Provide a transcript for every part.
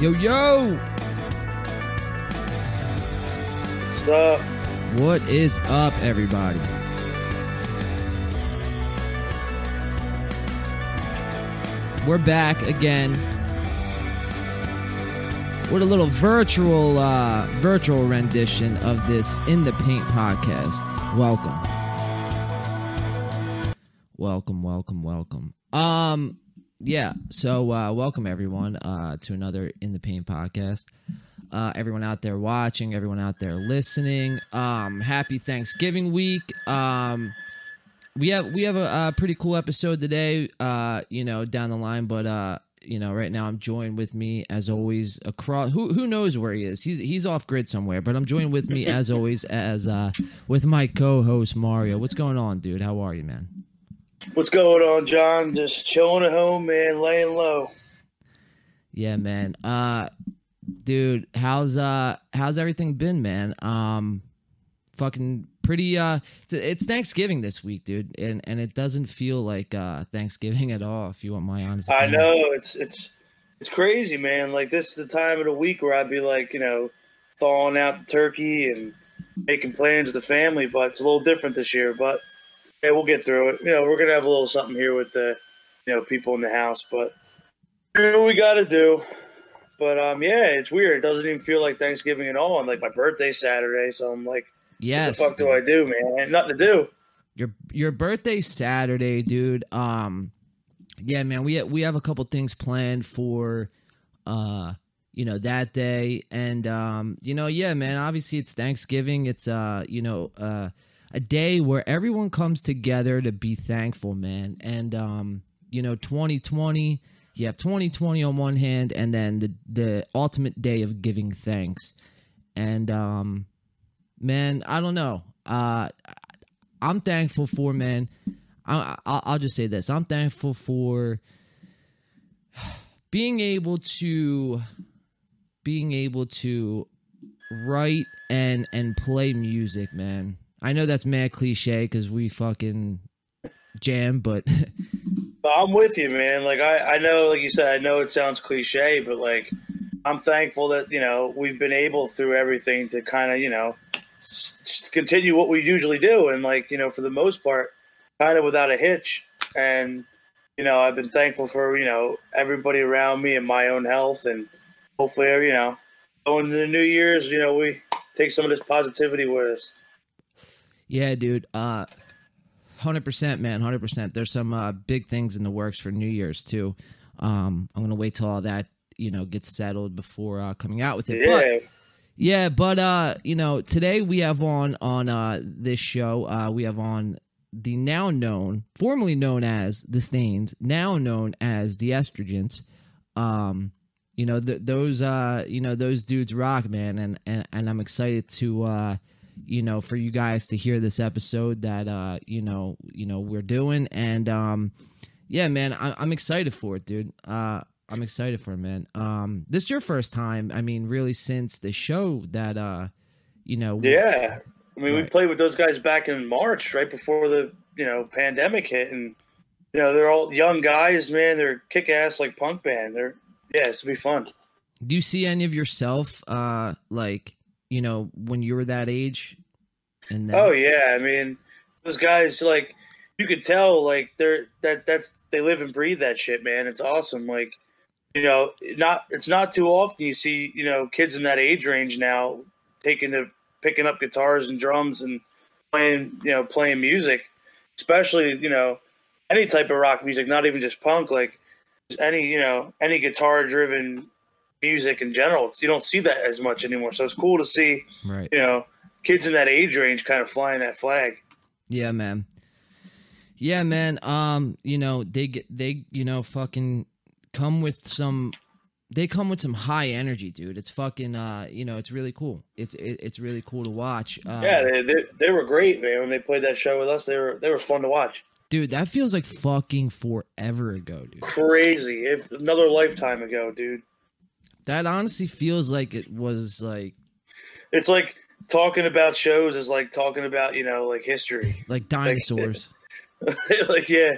Yo, yo! What's up? What is up, everybody? We're back again with a little virtual uh virtual rendition of this In the Paint podcast. Welcome. Welcome, welcome, welcome. Um yeah, so uh welcome everyone uh to another In the Paint podcast. Uh everyone out there watching, everyone out there listening. Um happy Thanksgiving week. Um we have we have a, a pretty cool episode today uh you know down the line but uh you know right now i'm joined with me as always across who who knows where he is he's he's off grid somewhere but i'm joined with me as always as uh with my co-host mario what's going on dude how are you man What's going on, John? Just chilling at home, man, laying low. yeah man uh dude how's uh how's everything been man um fucking pretty uh it's, it's thanksgiving this week dude and and it doesn't feel like uh thanksgiving at all if you want my honest I know it's it's it's crazy, man. Like this is the time of the week where I'd be like, you know, thawing out the turkey and making plans with the family, but it's a little different this year. But yeah, we'll get through it. You know, we're gonna have a little something here with the you know people in the house, but do what we got to do. But um, yeah, it's weird. It doesn't even feel like Thanksgiving at all. And like my birthday Saturday, so I'm like, yes what the fuck do I do, man? Ain't nothing to do. your your birthday Saturday, dude. Um, yeah, man, we we have a couple things planned for, uh, you know, that day, and um, you know, yeah, man. Obviously, it's Thanksgiving. It's uh, you know, uh, a day where everyone comes together to be thankful, man. And um, you know, 2020. You have 2020 on one hand, and then the the ultimate day of giving thanks. And um, man, I don't know. Uh, I'm thankful for man. I, I, I'll just say this: I'm thankful for being able to being able to write and and play music, man. I know that's mad cliche because we fucking jam, but I'm with you, man. Like I, I know, like you said, I know it sounds cliche, but like I'm thankful that you know we've been able through everything to kind of you know continue what we usually do, and like you know for the most part, kind of without a hitch. And you know I've been thankful for you know everybody around me and my own health, and hopefully you know going into the New Year's, you know we take some of this positivity with us. Yeah, dude. Uh, hundred percent, man. Hundred percent. There's some uh, big things in the works for New Year's too. Um, I'm gonna wait till all that you know gets settled before uh, coming out with it. But Yeah, Yeah, but uh, you know, today we have on on uh this show, uh we have on the now known, formerly known as the stains, now known as the estrogens. Um, you know, th- those uh, you know, those dudes rock, man, and and and I'm excited to uh you know, for you guys to hear this episode that uh, you know, you know, we're doing and um yeah, man, I- I'm excited for it, dude. Uh I'm excited for it, man. Um, this is your first time. I mean, really, since the show that uh, you know, Yeah, I mean, we played with those guys back in March, right before the you know pandemic hit, and you know they're all young guys, man. They're kick ass like punk band. They're yeah, it's gonna be fun. do you see any of yourself, uh, like you know, when you were that age? And Oh yeah, I mean those guys like you could tell like they're that that's they live and breathe that shit, man. It's awesome. Like you know, not it's not too often you see you know kids in that age range now taking to picking up guitars and drums and playing you know playing music, especially you know any type of rock music, not even just punk, like any you know any guitar driven music in general. It's, you don't see that as much anymore, so it's cool to see right? you know kids in that age range kind of flying that flag. Yeah, man. Yeah, man. Um, you know, they get they, you know, fucking come with some they come with some high energy, dude. It's fucking uh, you know, it's really cool. It's it, it's really cool to watch. Uh, Yeah, they, they they were great, man. When they played that show with us, they were they were fun to watch. dude, that feels like fucking forever ago, dude. Crazy, if another lifetime ago, dude. That honestly feels like it was like It's like talking about shows is like talking about you know like history. like dinosaurs. like yeah,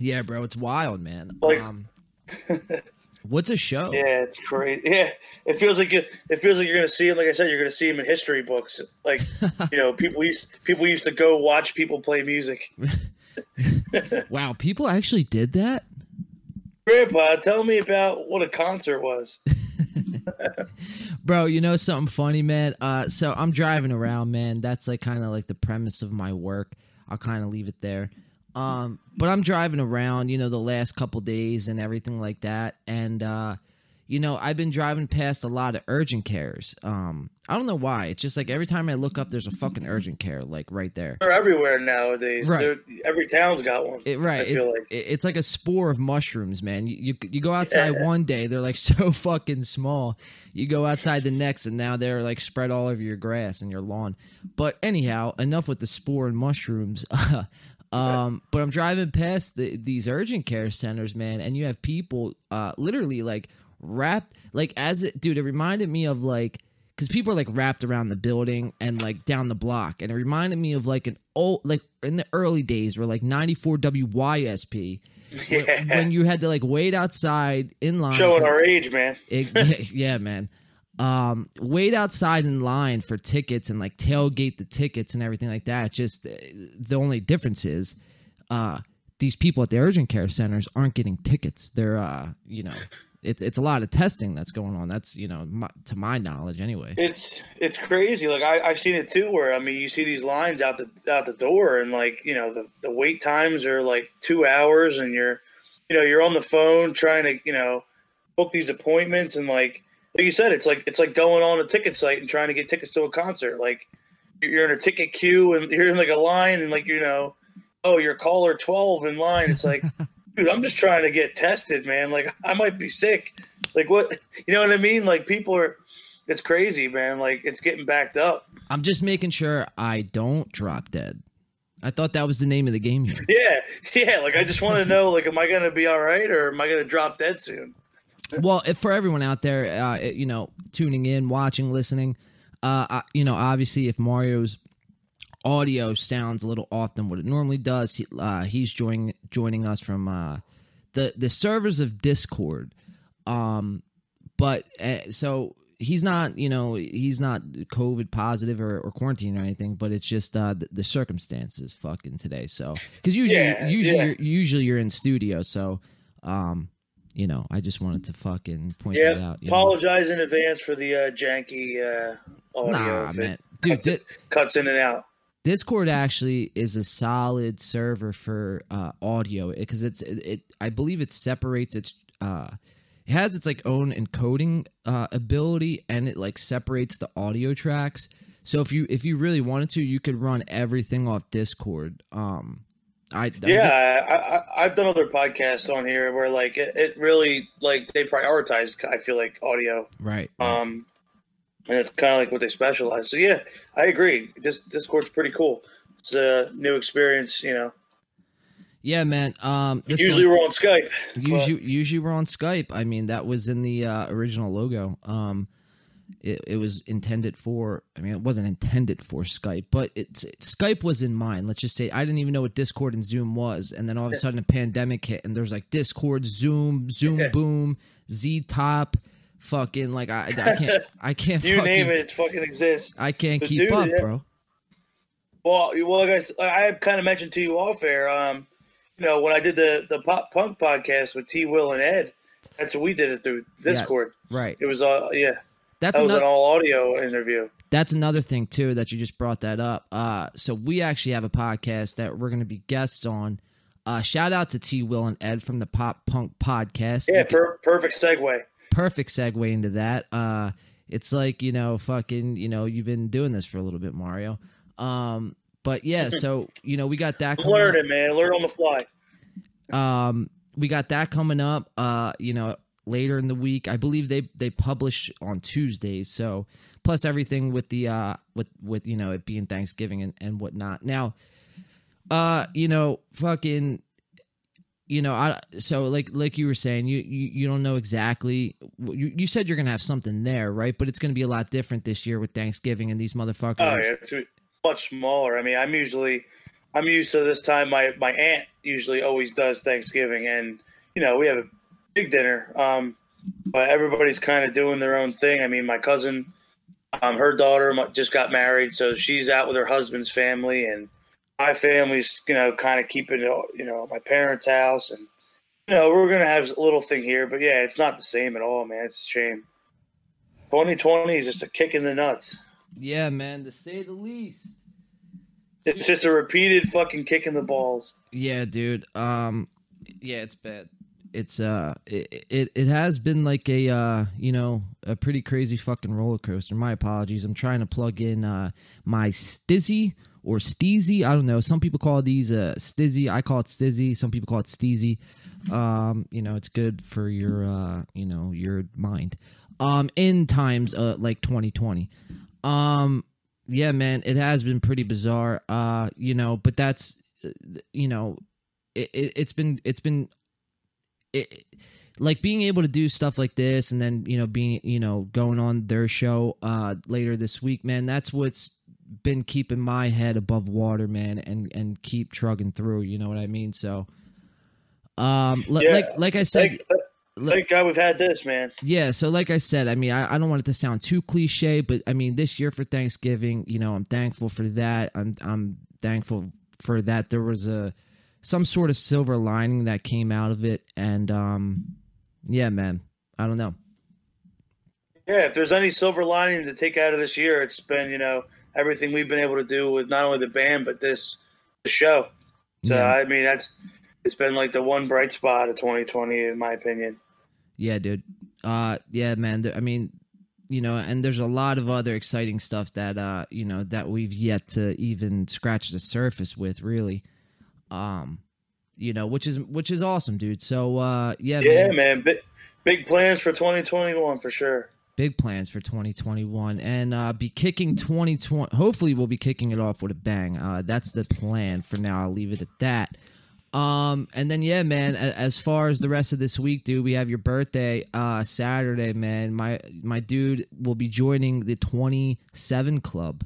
yeah, bro, it's wild, man. Like- um What's a show? Yeah, it's crazy. Yeah, it feels like you, it feels like you're gonna see him. Like I said, you're gonna see him in history books. Like you know, people used people used to go watch people play music. wow, people actually did that. Grandpa, tell me about what a concert was. Bro, you know something funny, man? Uh, so I'm driving around, man. That's like kind of like the premise of my work. I'll kind of leave it there. Um, but I'm driving around, you know, the last couple days and everything like that, and uh, you know, I've been driving past a lot of urgent cares. Um, I don't know why. It's just like every time I look up, there's a fucking urgent care like right there. They're everywhere nowadays. Right. They're- every town's got one. It, right. I feel It- like. it- it's like a spore of mushrooms, man. You, you you go outside Yeah. one day, they're like so fucking small. You go outside the next, and now they're like spread all over your grass and your lawn. But anyhow, enough with the spore and mushrooms. um, but I'm driving past the, these urgent care centers, man, and you have people uh literally like wrapped like as it, dude. It reminded me of like because people are like wrapped around the building and like down the block, and it reminded me of like an old like in the early days where like 94 WYSP when, Yeah. when you had to like wait outside in line. Showing for- our age, man. it, yeah, yeah, man. Um, wait outside in line for tickets and like tailgate the tickets and everything like that. Just uh, the only difference is, uh, these people at the urgent care centers aren't getting tickets. They're, uh, you know, it's it's a lot of testing that's going on. That's you know, my, to my knowledge, anyway. It's it's crazy. Like I, I've seen it too, where I mean, you see these lines out the out the door, and like you know, the the wait times are like two hours, and you're, you know, you're on the phone trying to you know, book these appointments, and like like you said, it's like it's like going on a ticket site and trying to get tickets to a concert. Like you're in a ticket queue, and you're in like a line, and like you know, oh, you're caller twelve in line. It's like. Dude, I'm just trying to get tested, man. Like I might be sick. Like what? You know what I mean? Like people are it's crazy, man. Like it's getting backed up. I'm just making sure I don't drop dead. I thought that was the name of the game here. Yeah, yeah. Like I just want to know, like, am I gonna be all right, or am I gonna drop dead soon? well, if for everyone out there, uh, you know, tuning in, watching, listening, uh, uh, you know, obviously, if Mario's audio sounds a little off than what it normally does, he, uh, he's joining joining us from uh, the the servers of Discord. Um, but uh, so he's not, you know, he's not COVID positive or, or quarantine or anything, but it's just uh, the, the circumstances fucking today. So because usually, Yeah, usually, yeah. You're, usually you're in studio, so um, you know, I just wanted to fucking point Yeah. that out. you know? Apologize in advance for the uh, janky uh, audio. Nah, man, it dude, cuts, di- cuts in and out. Discord actually is a solid server for uh, audio because it's it, it. I believe it separates its. Uh, it has its like own encoding uh, ability, and it like separates the audio tracks. So if you if you really wanted to, you could run everything off Discord. Um, I I Yeah, I, I, I've done other podcasts on here where like it, it really like they prioritize. I feel like audio, right. um, and it's kind of like what they specialize. So yeah, I agree. This Discord's pretty cool. It's a new experience, you know. Yeah, man. Um, Usually one- we're on Skype. usually usually we're on Skype. I mean, that was in the uh, original logo. Um, it, it was intended for. I mean, it wasn't intended for Skype, but it's Skype was in mind. Let's just say I didn't even know what Discord and Zoom was, and then all of a sudden a pandemic hit, and there's like Discord, Zoom, Zoom Boom, Z Top, fucking like I, I can't I can't You fucking, name it, it fucking exists. I can't But keep dude, up, yeah. bro. Well, well, guys, I kind of mentioned to you off air. Um, you know, when I did the the pop punk podcast with T. Will and Ed, that's what we did it through. Discord. Right. It was uh, yeah, That's that was another. an all audio interview. that's another thing too that you just brought that up. Uh, so we actually have a podcast that we're going to be guests on. Uh, shout out to T. Will and Ed from the Pop Punk Podcast. Yeah, per- perfect segue. Perfect segue into that. Uh, it's like you know, fucking, you know, you've been doing this for a little bit, Mario. Um, but yeah, so you know, we got that. Learn it, man. Learn on the fly. Um, we got that coming up. Uh, you know, later in the week. I believe they they publish on Tuesdays. So plus everything with the uh with with you know it being Thanksgiving and and whatnot. Now, uh, you know, fucking. You know, I so like like you were saying, you you, you don't know exactly. You, you said you're gonna have something there, right? But it's gonna be a lot different this year with Thanksgiving and these motherfuckers. Oh yeah, it's much smaller. I mean, I'm usually I'm used to this time. My my aunt usually always does Thanksgiving, and you know we have a big dinner. Um, but everybody's kind of doing their own thing. I mean, my cousin, um, her daughter just got married, so she's out with her husband's family, and my family's you know kind of keeping it, you know, my parents' house, and you know we're gonna have a little thing here, but yeah, it's not the same at all, man. It's a shame. 2020 is just a kick in the nuts. Yeah, man, to say the least. It's just a repeated fucking kick in the balls. Yeah, dude. Um, yeah, it's bad. It's uh, it it, it has been like a uh, you know, a pretty crazy fucking roller coaster. My apologies. I'm trying to plug in uh my Stizzy or Steezy. I don't know. Some people call these uh Stizzy. I call it Stizzy. Some people call it Steezy. Um, you know, it's good for your uh, you know, your mind. Um, in times uh like 2020. Um, yeah, man, it has been pretty bizarre. Uh, you know, but that's uh, you know, it, it it's been it's been it, like being able to do stuff like this and then you know being you know going on their show uh later this week man that's what's been keeping my head above water man and and keep trugging through you know what i mean so um li- Yeah. like like i said Thank, thank God we've had this, man. yeah, so like I said, I mean, I, I don't want it to sound too cliche, but I mean, this year for Thanksgiving, you know, I'm thankful for that. I'm I'm thankful for that there was a some sort of silver lining that came out of it, and um, yeah, man, I don't know. Yeah, if there's any silver lining to take out of this year, it's been you know everything we've been able to do with not only the band but this, this show. So Yeah. I mean that's it's been like the one bright spot of 2020 in my opinion. Yeah, dude. Uh, yeah, man. There, I mean, you know, and there's a lot of other exciting stuff that uh, you know, that we've yet to even scratch the surface with, really. Um, you know, which is which is awesome, dude. So, uh, yeah, Yeah, man, man, big, big plans for 2021 for sure. Big plans for 2021, and uh, be kicking 2020. Hopefully, we'll be kicking it off with a bang. Uh, that's the plan for now. I'll leave it at that. Um, and then yeah, man. As far as the rest of this week, dude, we have your birthday, uh, Saturday, man. My my dude will be joining the twenty seven club,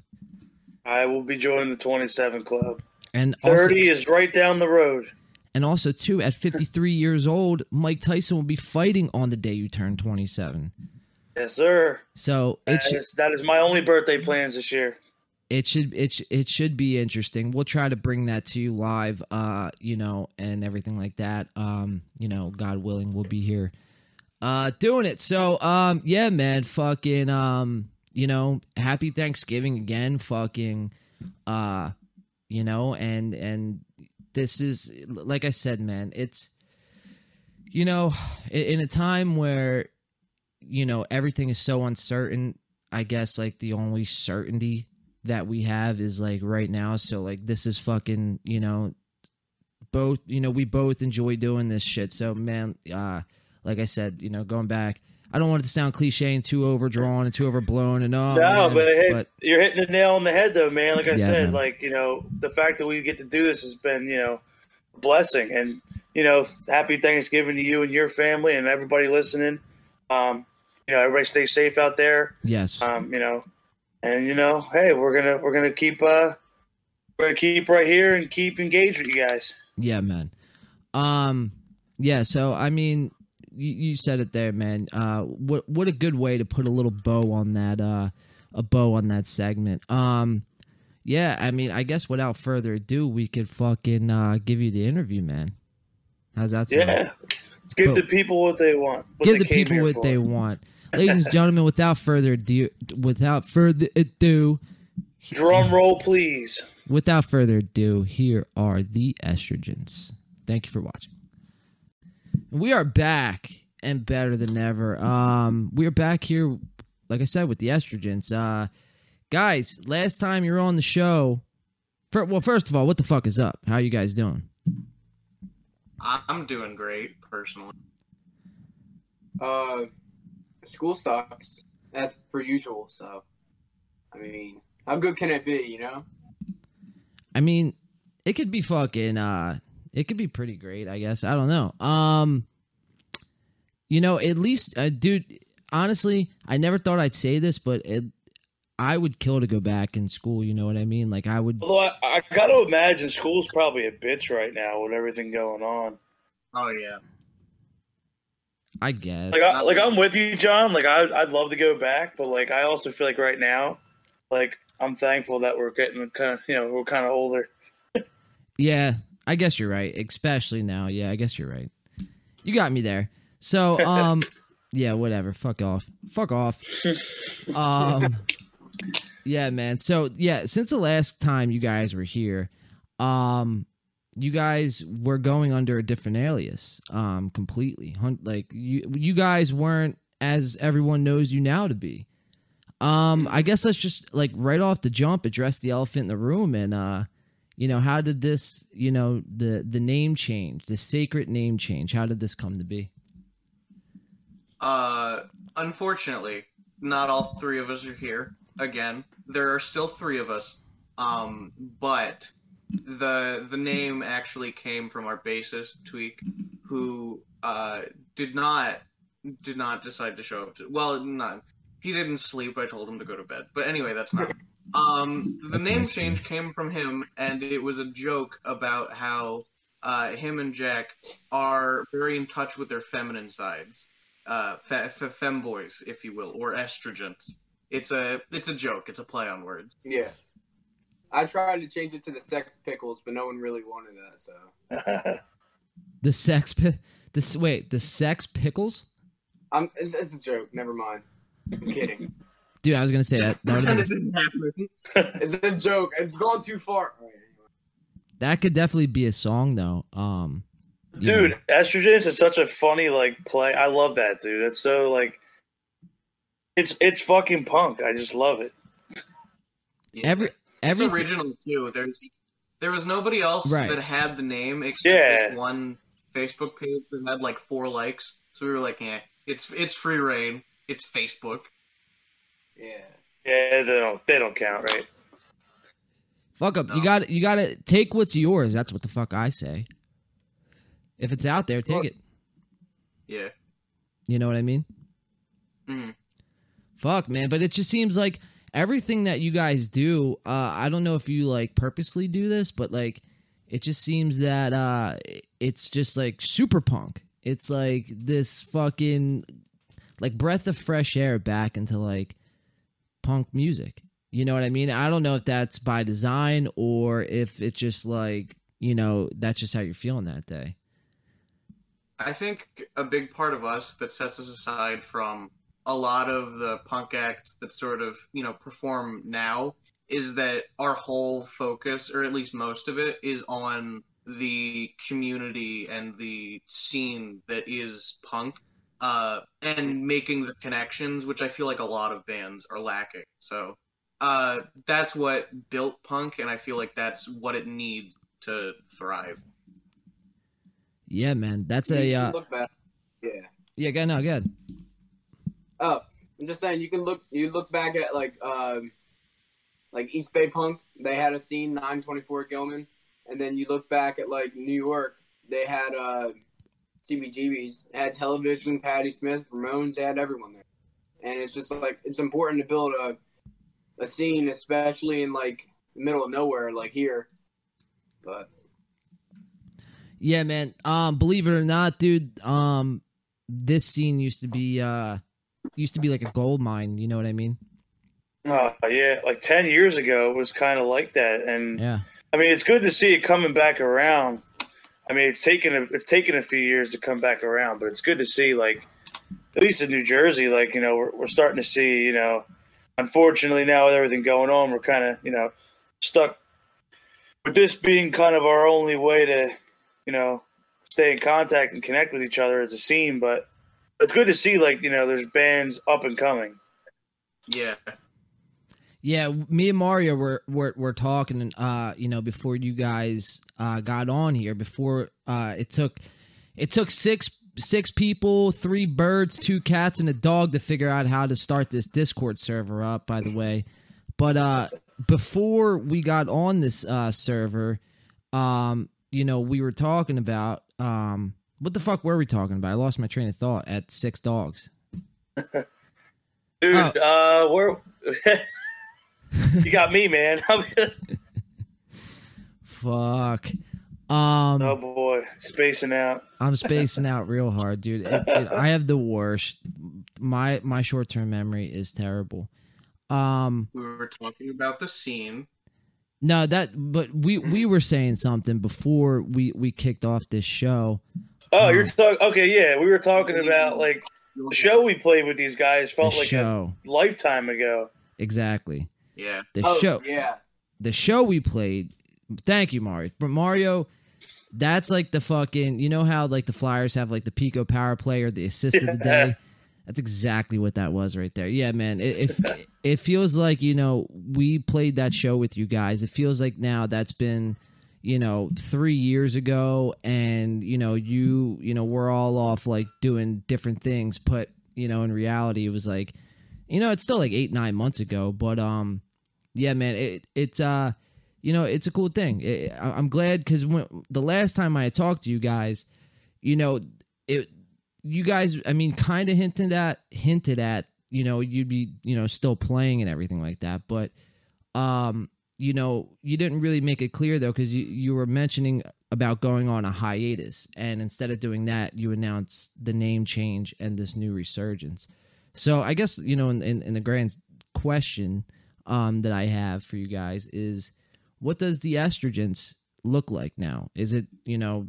I will be joining the 27 club. and also, 30 is right down the road. and also too at fifty three years old, Mike Tyson will be fighting on the day you turn twenty seven. Yes, sir. So That should, is, that is my only birthday plans this year. it should it it should be interesting. We'll try to bring that to you live, uh, you know, and everything like that. Um, you know, God willing, we'll be here, uh, doing it. So, um, yeah, man, fucking, um, you know, happy Thanksgiving again, fucking, uh, you know, and and this is like I said, man, it's, you know, in a time where, you know, everything is so uncertain. I guess like the only certainty that we have is like right now. So like this is fucking, you know, both, you know, we both enjoy doing this shit. So man, uh, like I said, you know, going back, I don't want it to sound cliche and too overdrawn and too overblown and oh, no, man, but, hit, but you're hitting the nail on the head, though, man. Like I Yeah, said, man. like you know, the fact that we get to do this has been, you know, a blessing, and you know, happy Thanksgiving to you and your family and everybody listening. Um, you know, everybody stay safe out there. yes, Um, you know, and you know, hey, we're gonna we're gonna keep uh, we're gonna keep right here and keep engaged with you guys. yeah, man. Um, yeah. So I mean, you, you said it there, man. Uh, what what a good way to put a little bow on that. Uh, a bow on that segment. Um, yeah. I mean, I guess without further ado, we could fucking uh give you the interview, man. How's that sound? Yeah, let's give Cool. the people what they want. What give the people what for. they want. Ladies and gentlemen, without further ado, without further ado, Drum roll, please. without further ado, here are the estrogens. Thank you for watching. We are back and better than ever. Um, we are back here, like I said, with the estrogens. Uh, guys, last time you were on the show, fir- well, first of all, what the fuck is up? How are you guys doing? I'm doing great personally. Uh, school sucks as per usual. So, I mean, how good can it be? You know? I mean, it could be fucking uh it could be pretty great, I guess. I don't know. Um you know, at least uh, dude, honestly, I never thought I'd say this, but it I would kill to go back in school, you know what I mean? Like I would Although I, I got to imagine school's probably a bitch right now with everything going on. Oh yeah. I guess. Like, I, like I'm with you, John. Like, I, I'd love to go back, but like, I also feel like right now, like, I'm thankful that we're getting kind of, you know, we're kind of older. Yeah, I guess you're right. Especially now. Yeah, I guess you're right. You got me there. So, um, yeah, whatever. Fuck off. Fuck off. Um, yeah, man. So, yeah, since the last time you guys were here, um, you guys were going under a different alias, um, completely. Like you, you guys weren't as everyone knows you now to be. Um, I guess let's just like right off the jump address the elephant in the room and uh you know how did this you know the the name change the sacred name change how did this come to be Uh, unfortunately, not all three of us are here. Again, there are still three of us. Um, but the the name actually came from our bassist Tweak, who uh did not did not decide to show up. To, well, not he didn't sleep. I told him to go to bed. But anyway, that's not. Um, the That's name nice, change came from him, and it was a joke about how uh, him and Jack are very in touch with their feminine sides uh, fe- fe- femboys, if you will, or estrogens. It's a it's a joke. It's a play on words. Yeah. I tried to change it to the sex pickles, but no one really wanted that. So the sex pi- the wait the sex pickles I'm. It's, it's a joke. Never mind. I'm kidding. dude i was gonna say that that, would've Pretend been- it didn't happen. it's a joke. It's gone too far. All right, anyway. that could definitely be a song though um dude, know. estrogens is such a funny like play. I love that, dude. It's so like, it's it's fucking punk. I just love it. Yeah. Every it's original too. There's there was nobody else Right. that had the name except Yeah. this one Facebook page that had like four likes. So we were like, yeah, it's it's free reign. It's Facebook. Yeah. Yeah, they don't they don't count, right? fuck up you No. got you gotta take what's yours that's what the fuck i say if it's out there take Well- it Yeah. you know what i mean Mhm. Fuck, man. But it just seems like everything that you guys do, uh, I don't know if you like purposely do this, but like it just seems that uh it's just like super punk. It's like this fucking like breath of fresh air back into like punk music. You know what I mean? I don't know if that's by design or if it's just like, you know, that's just how you're feeling that day. I think a big part of us that sets us aside from a lot of the punk acts that sort of, you know, perform now is that our whole focus, or at least most of it, is on the community and the scene that is punk. Uh, and making the connections, which I feel like a lot of bands are lacking. So, uh, that's what built punk, and I feel like that's what it needs to thrive. Yeah, man. That's You a can uh, look back. Yeah. yeah, go no, good. Oh, I'm just saying you can look you look back at like um like East Bay Punk, they had a scene 924 Gilman, and then you look back at like New York, they had uh CBGBs, had television, Patti Smith, Ramones, they had everyone there. And it's just like it's important to build a a scene, especially in like the middle of nowhere, like here. But Yeah, man. Um, believe it or not, dude. Um, this scene used to be uh, used to be like a gold mine. You know what I mean? Oh yeah, like ten years ago it was kind of like that, and Yeah. I mean it's good to see it coming back around. I mean it's taken a, it's taken a few years to come back around, but it's good to see like at least in New Jersey, like you know we're we're starting to see you know. Unfortunately, now with everything going on, we're kind of you know stuck with this being kind of our only way to you know stay in contact and connect with each other as a scene. But it's good to see like you know there's bands up and coming. Yeah. Yeah, me and Mario were were, were talking, uh, you know, before you guys uh, got on here. Before uh, it took it took six six people, three birds, two cats, and a dog to figure out how to start this Discord server up. By the way, but uh, before we got on this uh, server, um, you know, we were talking about um, what the fuck were we talking about? I lost my train of thought at six dogs. Dude, Oh. uh, where you got me, man. Fuck. Um, Oh boy, spacing out. I'm spacing out real hard, dude. It, it, I have the worst. My my short term memory is terrible. Um, We were talking about the scene. no, that but we we were saying something before we we kicked off this show. Oh, Um, you're talking. Okay, yeah, we were talking about like the show we played with these guys The felt like show, a lifetime ago. exactly. Yeah. The oh, show, yeah. the show we played. Thank you, Mario. But Mario, that's like the fucking. You know how like the Flyers have like the PECO Power Play or the assist of the day. That's exactly what that was right there. Yeah, man. It, it it feels like you know we played that show with you guys. It feels like now that's been you know three years ago, and you know you you know we're all off like doing different things. But you know in reality, it was like you know it's still like eight nine months ago. But um, yeah, man. It it's uh you know it's a cool thing. It, I- I'm glad because when the last time I talked to you guys, you know it you guys i mean kind of hinted at hinted at you know you'd be you know still playing and everything like that but um you know you didn't really make it clear though because you, you were mentioning about going on a hiatus. And instead of doing that you announced the name change and this new resurgence. So i guess you know in, in, in the grand question um that i have for you guys is what does the estrogens look like now? Is it you know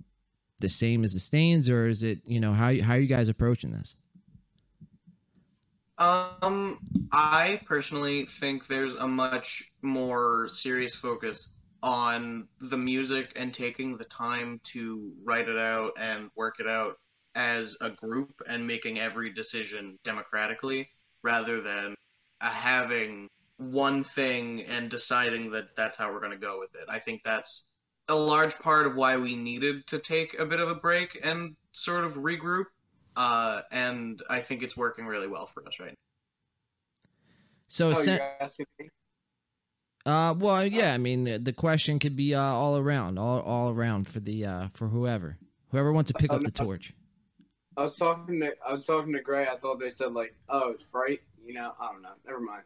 the same as the stains or is it you know how how are you guys approaching this Um, I personally think there's a much more serious focus on the music and taking the time to write it out and work it out as a group and making every decision democratically rather than having one thing and deciding that that's how we're going to go with it. I think that's a large part of why we needed to take a bit of a break and sort of regroup. Uh, and I think it's working really well for us right now. so Oh, sen- you're asking me? uh well yeah i mean the, the question could be uh all around all all around for the uh for whoever whoever wants to pick Oh, up the torch I was talking to I was talking to Gray. I thought they said like, oh, it's bright. You know, I don't know. Never mind.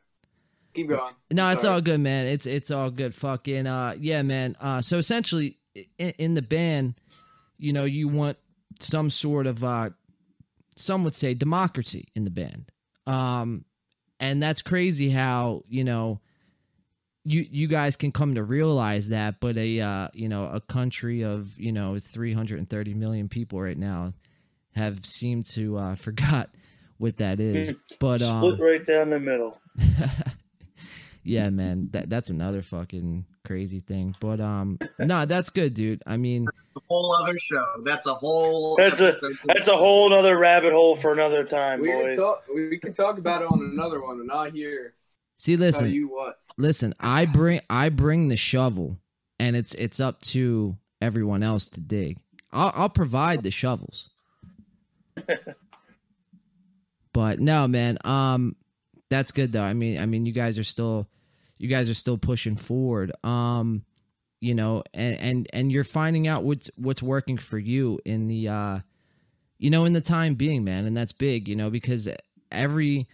Keep going. No, it's Sorry. all good, man. It's it's all good. Fucking uh, yeah, man. Uh, so essentially, in, in the band, you know, you want some sort of uh, some would say democracy in the band. Um, and that's crazy how you know you you guys can come to realize that, but a uh, you know a country of you know 330 million people right now have seemed to uh, forgot what that is. But um, Split right down the middle. yeah, man, that that's another fucking crazy thing. But um, no, that's good, dude. I mean, A whole other show. That's a whole. That's a- episode That's a whole other rabbit hole for another time, We can boys. talk. We can talk about it on another one, and not here. see, Tell listen, you what. listen. I bring I bring the shovel, and it's it's up to everyone else to dig. I'll I'll provide the shovels. but no, man. Um, that's good though. I mean, I mean, you guys are still, you guys are still pushing forward. Um, you know, and and and you're finding out what's what's working for you in the, uh, you know, in the time being, man, and that's big. You know, because every,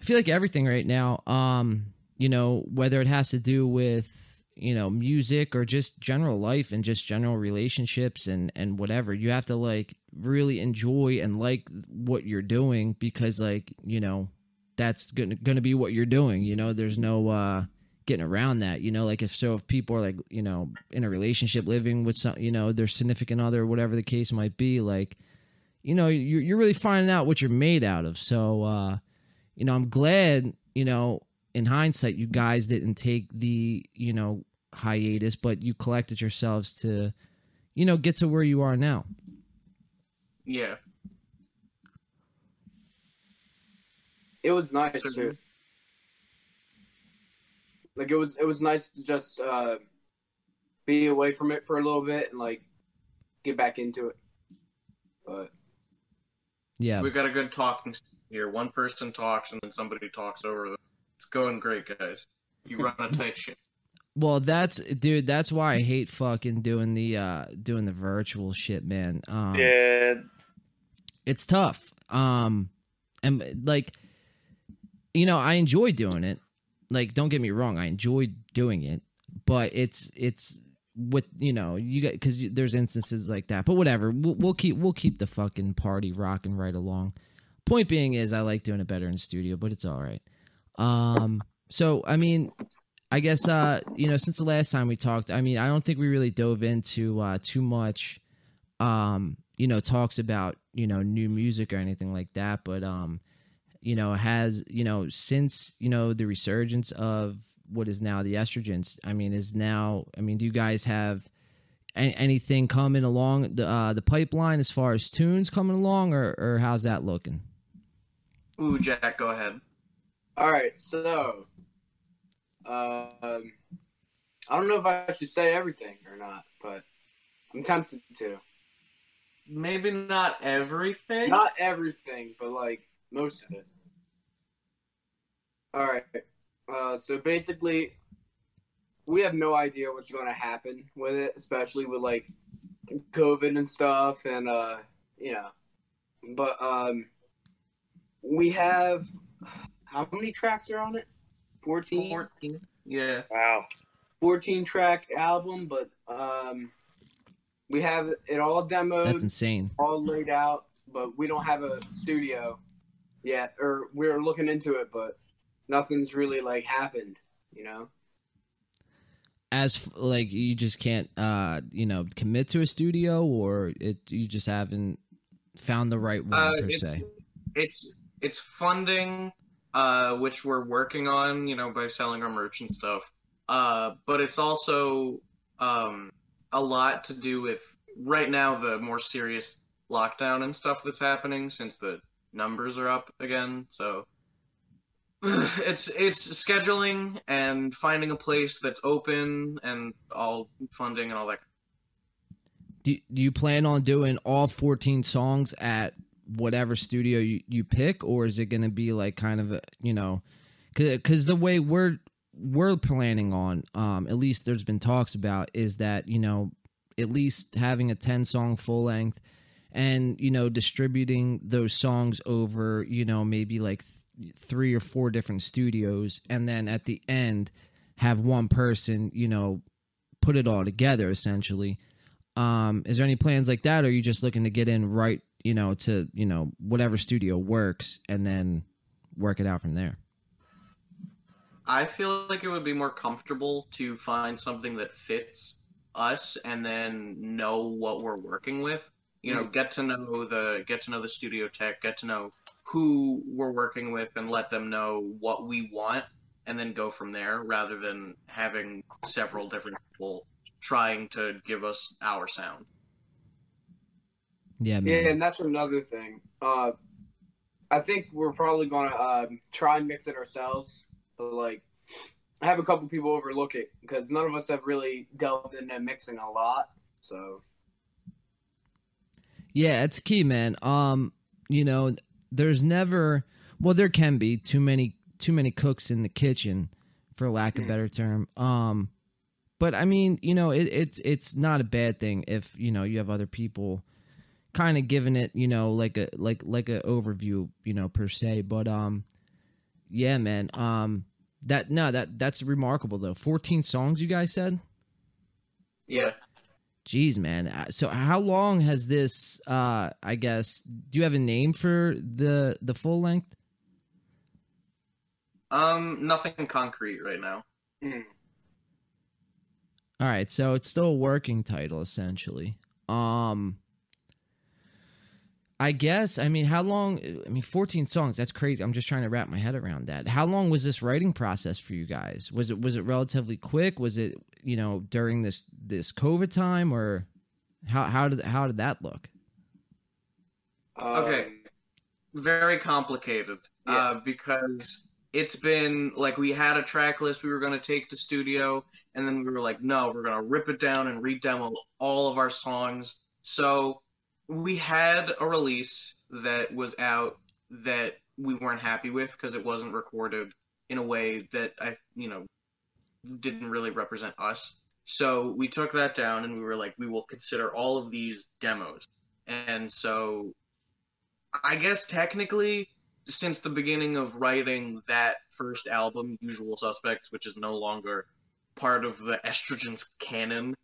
I feel like everything right now, um, you know, whether it has to do with you know music or just general life and just general relationships and and whatever you have to like really enjoy and like what you're doing because like you know that's gonna gonna be what you're doing you know there's no uh getting around that you know like if so if people are like you know in a relationship living with some you know their significant other whatever the case might be like you know you're, you're really finding out what you're made out of so uh you know i'm glad you know in hindsight, you guys didn't take the you know hiatus, but you collected yourselves to, you know, get to where you are now. Yeah. It was nice Certainly. too. Like it was, it was nice to just uh, be away from it for a little bit and like get back into it. But Yeah, We got a good talking here. One person talks and then somebody talks over them. It's going great, guys. You run a tight ship. well, that's dude. That's why I hate fucking doing the uh doing the virtual shit, man. Um, Yeah, it's tough. Um, and like, you know, I enjoy doing it. Like, don't get me wrong, I enjoy doing it, but it's it's with you know you got because there's instances like that but whatever we'll, we'll keep we'll keep the fucking party rocking right along point being is i like doing it better in studio but it's all right um so i mean i guess uh you know since the last time we talked i mean i don't think we really dove into uh too much um you know talks about you know new music or anything like that but um you know has you know since you know the resurgence of what is now the estrogens i mean is now i mean do you guys have a- anything coming along the uh the pipeline as far as tunes coming along or or how's that looking Ooh, Jack, go ahead. All right, so um, I don't know if I should say everything or not, but I'm tempted to. Maybe not everything. Not everything, but like most of it. All right. Uh, so basically, we have no idea what's going to happen with it, especially with like COVID and stuff, and uh, you know. But um, we have how many tracks are on it? 14? 14. Yeah. Wow. 14 track album, but um, we have it all demoed that's insane all laid out, but we don't have a studio yet, or we're looking into it, but nothing's really like happened, you know. as like you just can't uh you know commit to a studio or it you just haven't found the right one Uh, per it's se it's it's funding, uh, which we're working on, you know, by selling our merch and stuff. Uh, but it's also um, a lot to do with right now the more serious lockdown and stuff that's happening since the numbers are up again. So it's it's scheduling and finding a place that's open and all funding and all that. do, you plan on doing all 14 songs at whatever studio you, you pick or is it going to be like kind of a, you know because the way we're we're planning on um at least there's been talks about is that you know at least having a 10 song full length and you know distributing those songs over you know maybe like three or four different studios and then at the end have one person you know put it all together essentially. Um is there any plans like that or are you just looking to get in right you know to you know whatever studio works and then work it out from there? I feel like it would be more comfortable to find something that fits us and then know what we're working with. You know, get to know the get to know the studio tech, get to know who we're working with and let them know what we want and then go from there rather than having several different people trying to give us our sound. yeah man Yeah, and that's another thing. Uh, I think we're probably gonna um, try and mix it ourselves, but like I have a couple people overlook it because none of us have really delved into mixing a lot. So Yeah, it's key, man. Um, you know, there's never well, there can be too many too many cooks in the kitchen, for lack of a better term. Um, but I mean, you know, it, it's it's not a bad thing if you know you have other people kind of giving it, you know, like a like like a overview, you know, per se. But um, yeah, man. Um, that no, that that's remarkable though. Fourteen songs, you guys said. Yeah. Jeez, man. Uh, So how long has this uh I guess do you have a name for the the full length? Um nothing concrete right now. mm, All right, so it's still a working title essentially. Um I guess I mean how long I mean 14 songs that's crazy. I'm just trying to wrap my head around that. How long was this writing process for you guys? Was it was it relatively quick? Was it, you know, during this this COVID time or how how did how did that look? um, Okay. Very complicated. Yeah. Uh, because it's been like we had a track list we were going to take to studio, and then we were like, no, we're going to rip it down and redemo all of our songs. So we had a release that was out that we weren't happy with because it wasn't recorded in a way that I, you know, didn't really represent us. So we took that down and we were like, we will consider all of these demos. And so I guess technically, since the beginning of writing that first album, Usual Suspects, which is no longer part of the Estrogens canon,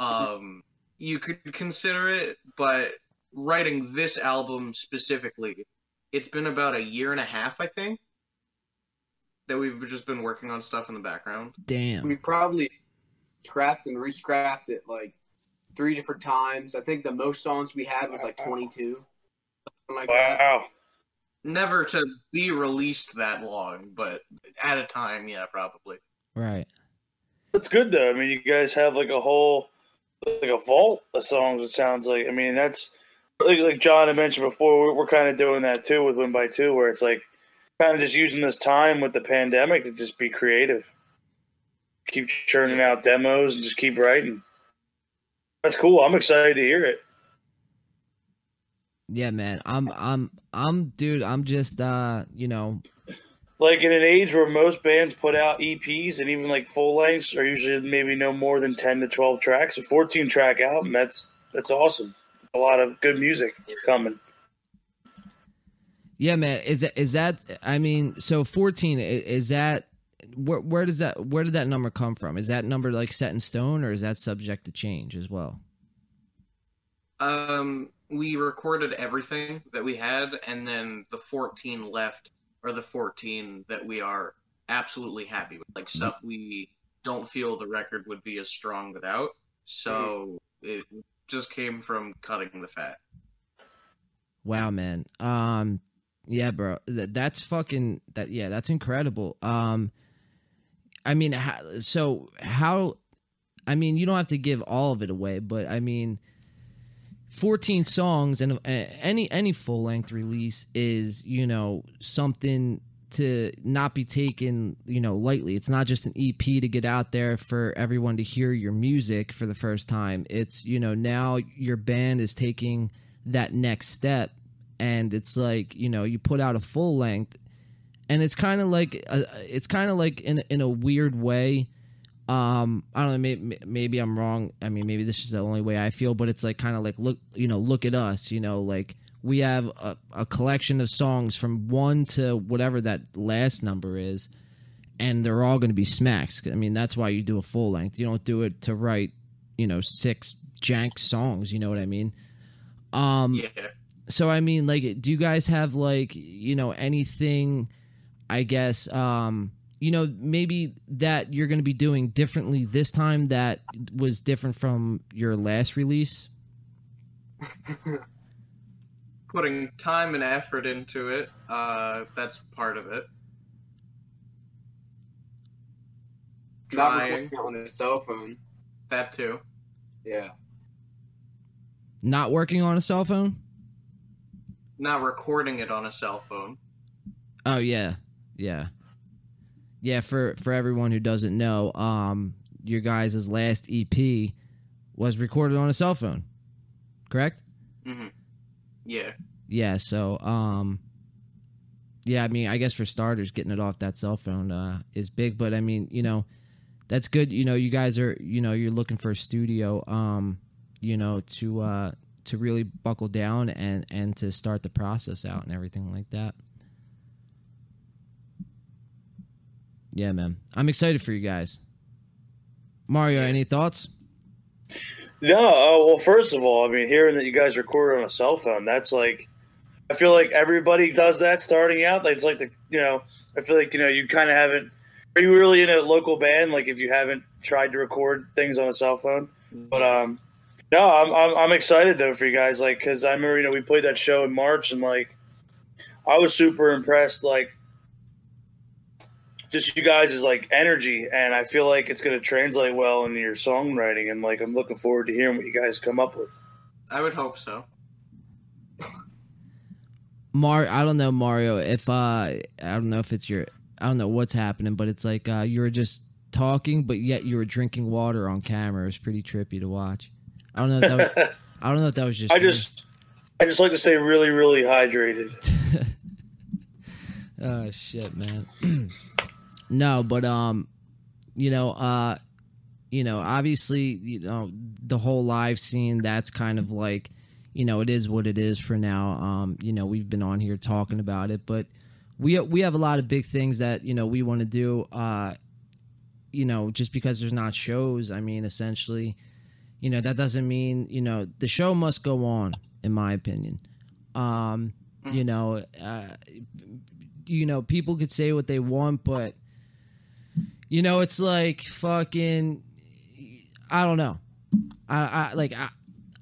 Um, you could consider it, but writing this album specifically, it's been about a year and a half, I think, that we've just been working on stuff in the background. Damn. We probably scrapped and rescrapped it like three different times. I think the most songs we had was like 22. Something like that. Wow. Never to be released that long, but at a time, yeah, probably. Right. That's good though. I mean, you guys have like a whole, like a vault of songs. It sounds like. I mean, that's like like John had mentioned before. We're, we're kind of doing that too with Win by Two, where it's like kind of just using this time with the pandemic to just be creative, keep churning out demos and just keep writing. That's cool. I'm excited to hear it. Yeah, man. I'm I'm I'm dude, I'm just uh, you know, Like in an age where most bands put out EPs and even like full lengths are usually maybe no more than ten to twelve tracks. A fourteen track album, that's that's awesome. A lot of good music coming. Yeah, man. Is that is that I mean, so 14 is that where where does that where did that number come from? Is that number like set in stone or is that subject to change as well? Um, we recorded everything that we had, and then the 14 left are the 14 that we are absolutely happy with. Like stuff we don't feel the record would be as strong without. So it just came from cutting the fat. Wow, man. Um, yeah, bro. That, that's fucking that. Yeah, that's incredible. Um, I mean, how, so how? I mean, you don't have to give all of it away, but I mean, fourteen songs and uh, any any full length release is you know something to not be taken you know lightly. It's not just an EP to get out there for everyone to hear your music for the first time. It's you know now your band is taking that next step and it's like you know you put out a full length and it's kind of like uh it's kind of like in in a weird way um i don't know maybe, maybe i'm wrong i mean maybe this is the only way i feel but it's like kind of like look you know look at us you know like we have a, a collection of songs from one to whatever that last number is and they're all going to be smacks i mean that's why you do a full length you don't do it to write you know six jank songs you know what i mean um Yeah. So i mean like do you guys have like you know anything i guess um you know maybe that you're going to be doing differently this time that was different from your last release Putting time and effort into it, uh, that's part of it. Not Trying, on a cell phone. that too. Yeah. not working on a cell phone Not recording it on a cell phone. oh yeah yeah yeah for for everyone who doesn't know um your guys' last ep was recorded on a cell phone correct Mm-hmm. Yeah. yeah so um yeah i mean i guess for starters getting it off that cell phone uh is big but i mean you know that's good you know you guys are you know you're looking for a studio um you know to uh to really buckle down and and to start the process out and everything like that yeah man i'm excited for you guys mario any thoughts No, uh, well, first of all, I mean, hearing that you guys record on a cell phone, that's like, I feel like everybody does that starting out. Like, It's like the, you know, I feel like, you know, you kind of haven't, are you really in a local band? Like, if you haven't tried to record things on a cell phone? But, um, no, I'm, I'm, I'm excited though for you guys. Like, cause I remember, you know, we played that show in March and like, I was super impressed. Like, just you guys' is like energy, and I feel like it's going to translate well into your songwriting. And like, I'm looking forward to hearing what you guys come up with. I would hope so. Mar, I don't know Mario. If uh, I don't know if it's your, I don't know what's happening, but it's like uh, you were just talking, but yet you were drinking water on camera. It was pretty trippy to watch. I don't know. If that was, I don't know if that was just. I me. just, I just like to stay really, really hydrated. oh shit, man. no, but um, you know, uh, you know, obviously, you know, the whole live scene. That's kind of like, you know, it is what it is for now. Um, you know, we've been on here talking about it, but we we have a lot of big things that you know we want to do. Uh, you know, just because there's not shows, I mean, essentially, you know that doesn't mean you know the show must go on in my opinion um Mm. you know uh you know people could say what they want but you know it's like fucking i don't know i i like i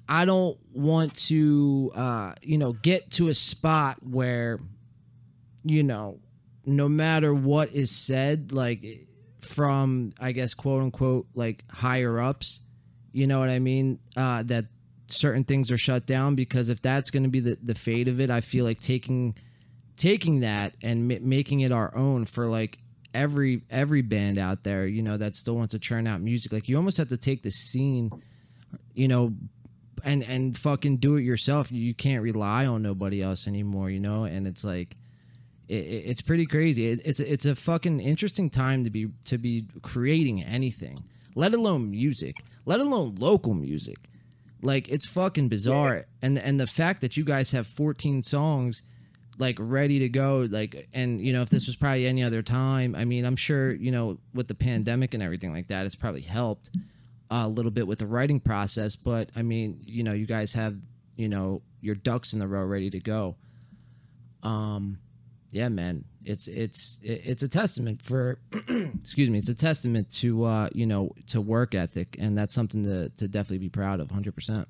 i don't want to uh you know get to a spot where you know no matter what is said like from i guess quote unquote like higher ups you know what i mean? Uh that certain things are shut down because if that's going to be the, the fate of it i feel like taking taking that and ma- making it our own for like every every band out there you know that still wants to churn out music. Like you almost have to take the scene you know and and fucking do it yourself. You can't rely on nobody else anymore you know? And it's like it- it's pretty crazy. It, it's it's a fucking interesting time to be to be creating anything let alone music let alone local music. Like it's fucking bizarre. And and the fact that you guys have 14 songs like ready to go like and you know if this was probably any other time i mean i'm sure you know with the pandemic and everything like that it's probably helped a little bit with the writing process. But i mean you know you guys have you know your ducks in the row ready to go. Um yeah man. It's it's it's a testament for excuse me it's a testament to uh you know to work ethic and that's something to to definitely be proud of 100%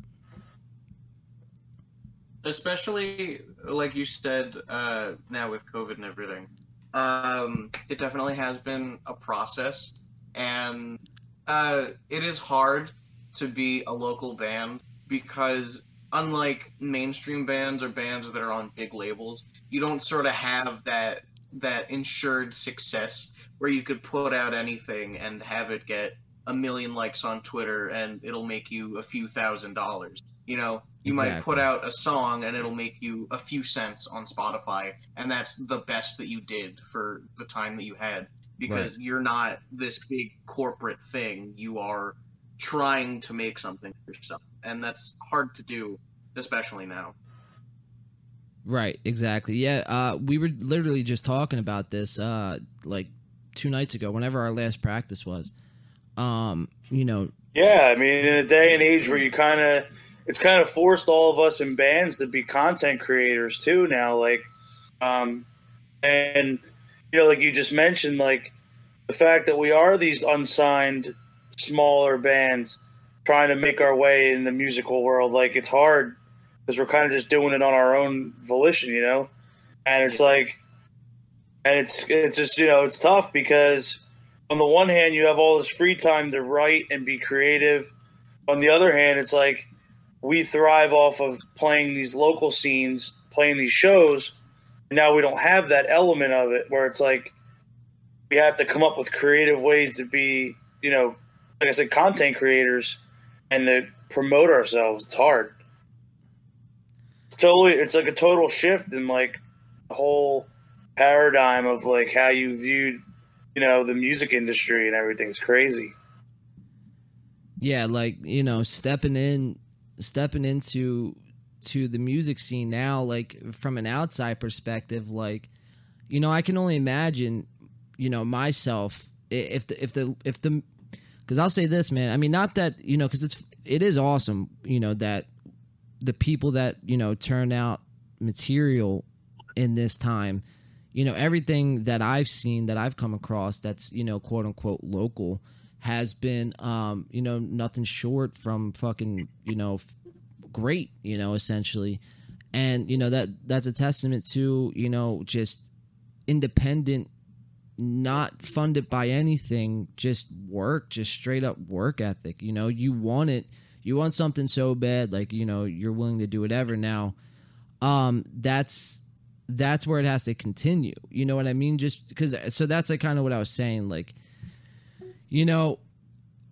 especially like you said uh, now with covid and everything um, it definitely has been a process and uh, it is hard to be a local band because unlike mainstream bands or bands that are on big labels you don't sort of have that that insured success where you could put out anything and have it get a million likes on twitter and it'll make you a few thousand dollars. You know you might put out a song and it'll make you a few cents on spotify and that's the best that you did for the time that you had because you're not this big corporate thing. You are trying to make something for yourself and that's hard to do especially now Right, exactly. Yeah, uh, we were literally just talking about this uh, like two nights ago, whenever our last practice was. Um, you know, Yeah, I mean, in a day and age where you kind of, it's kind of forced all of us in bands to be content creators too now. Like, um, and you know, like you just mentioned, like the fact that we are these unsigned, smaller bands trying to make our way in the musical world. Like, it's hard because we're kind of just doing it on our own volition, you know. And it's like, and it's it's just you know it's tough because on the one hand, you have all this free time to write and be creative. On the other hand, it's like we thrive off of playing these local scenes, playing these shows. And now we don't have that element of it where it's like we have to come up with creative ways to be, you know, like I said, content creators and to promote ourselves. It's hard. It's totally, it's like a total shift in like the whole paradigm of like how you viewed you know the music industry and everything's crazy yeah, like you know, stepping in, stepping into to the music scene now, like from an outside perspective, like you know, I can only imagine, you know, myself if the if the if the because I'll say this, man. I mean, not that you know, because it's it is awesome, you know, that the people that you know turn out material in this time, you know, everything that I've seen that I've come across that's you know quote unquote local has been um you know nothing short from fucking you know great you know essentially and you know that that's a testament to you know just independent not funded by anything just work just straight up work ethic you know? You want it you want something so bad like you know you're willing to do whatever. Now um that's that's where it has to continue. You know what i mean? Just because so that's like kind of what i was saying like you know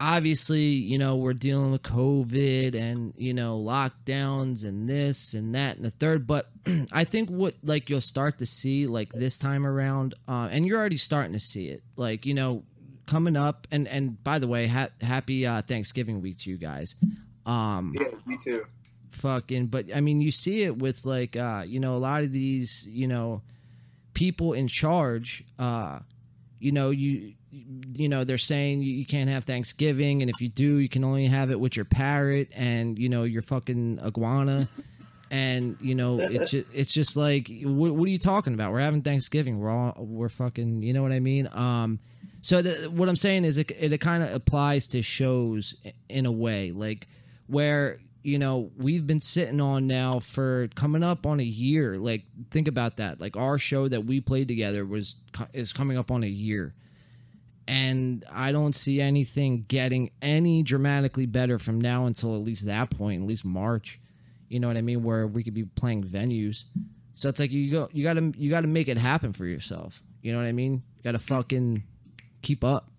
obviously you know we're dealing with covid and you know lockdowns and this and that and the third but i think what like you'll start to see like this time around uh, and you're already starting to see it like you know coming up and and by the way ha- happy uh thanksgiving week to you guys um Yeah, me too. fucking but i mean you see it with like uh you know a lot of these you know people in charge uh you know you you know they're saying you can't have Thanksgiving, and if you do, you can only have it with your parrot and you know your fucking iguana. And you know it's just, it's just like what, what are you talking about? We're having Thanksgiving. We're all we're fucking. You know what I mean? Um, so the, what I'm saying is it it kind of applies to shows in a way, like where you know we've been sitting on now for coming up on a year like think about that like our show that we played together was is coming up on a year and i don't see anything getting any dramatically better from now until at least that point at least march. You know what i mean? Where we could be playing venues. So it's like you go you gotta you gotta make it happen for yourself. You know what i mean? You gotta fucking keep up.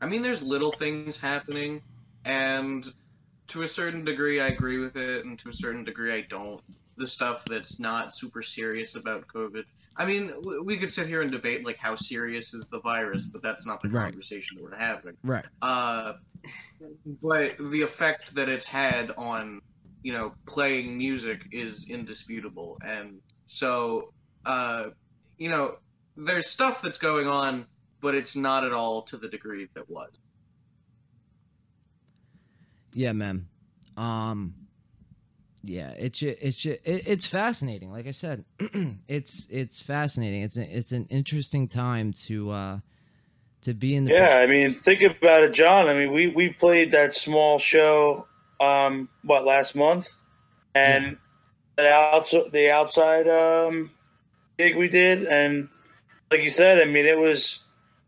I mean there's little things happening and to a certain degree, I agree with it, and to a certain degree, I don't. The stuff that's not super serious about COVID. I mean, we could sit here and debate like how serious is the virus, but that's not the right. conversation that we're having. Right. Uh, but the effect that it's had on, you know, playing music is indisputable, and so, uh, you know, there's stuff that's going on, but it's not at all to the degree that was. Yeah, man. Um, yeah, it's it's it's fascinating. Like I said, it's it's fascinating. It's a, it's an interesting time to uh to be in the. Yeah, I mean, think about it, John. I mean, we we played that small show, um, what last month, and yeah. the outside the outside um gig we did, and like you said, I mean, it was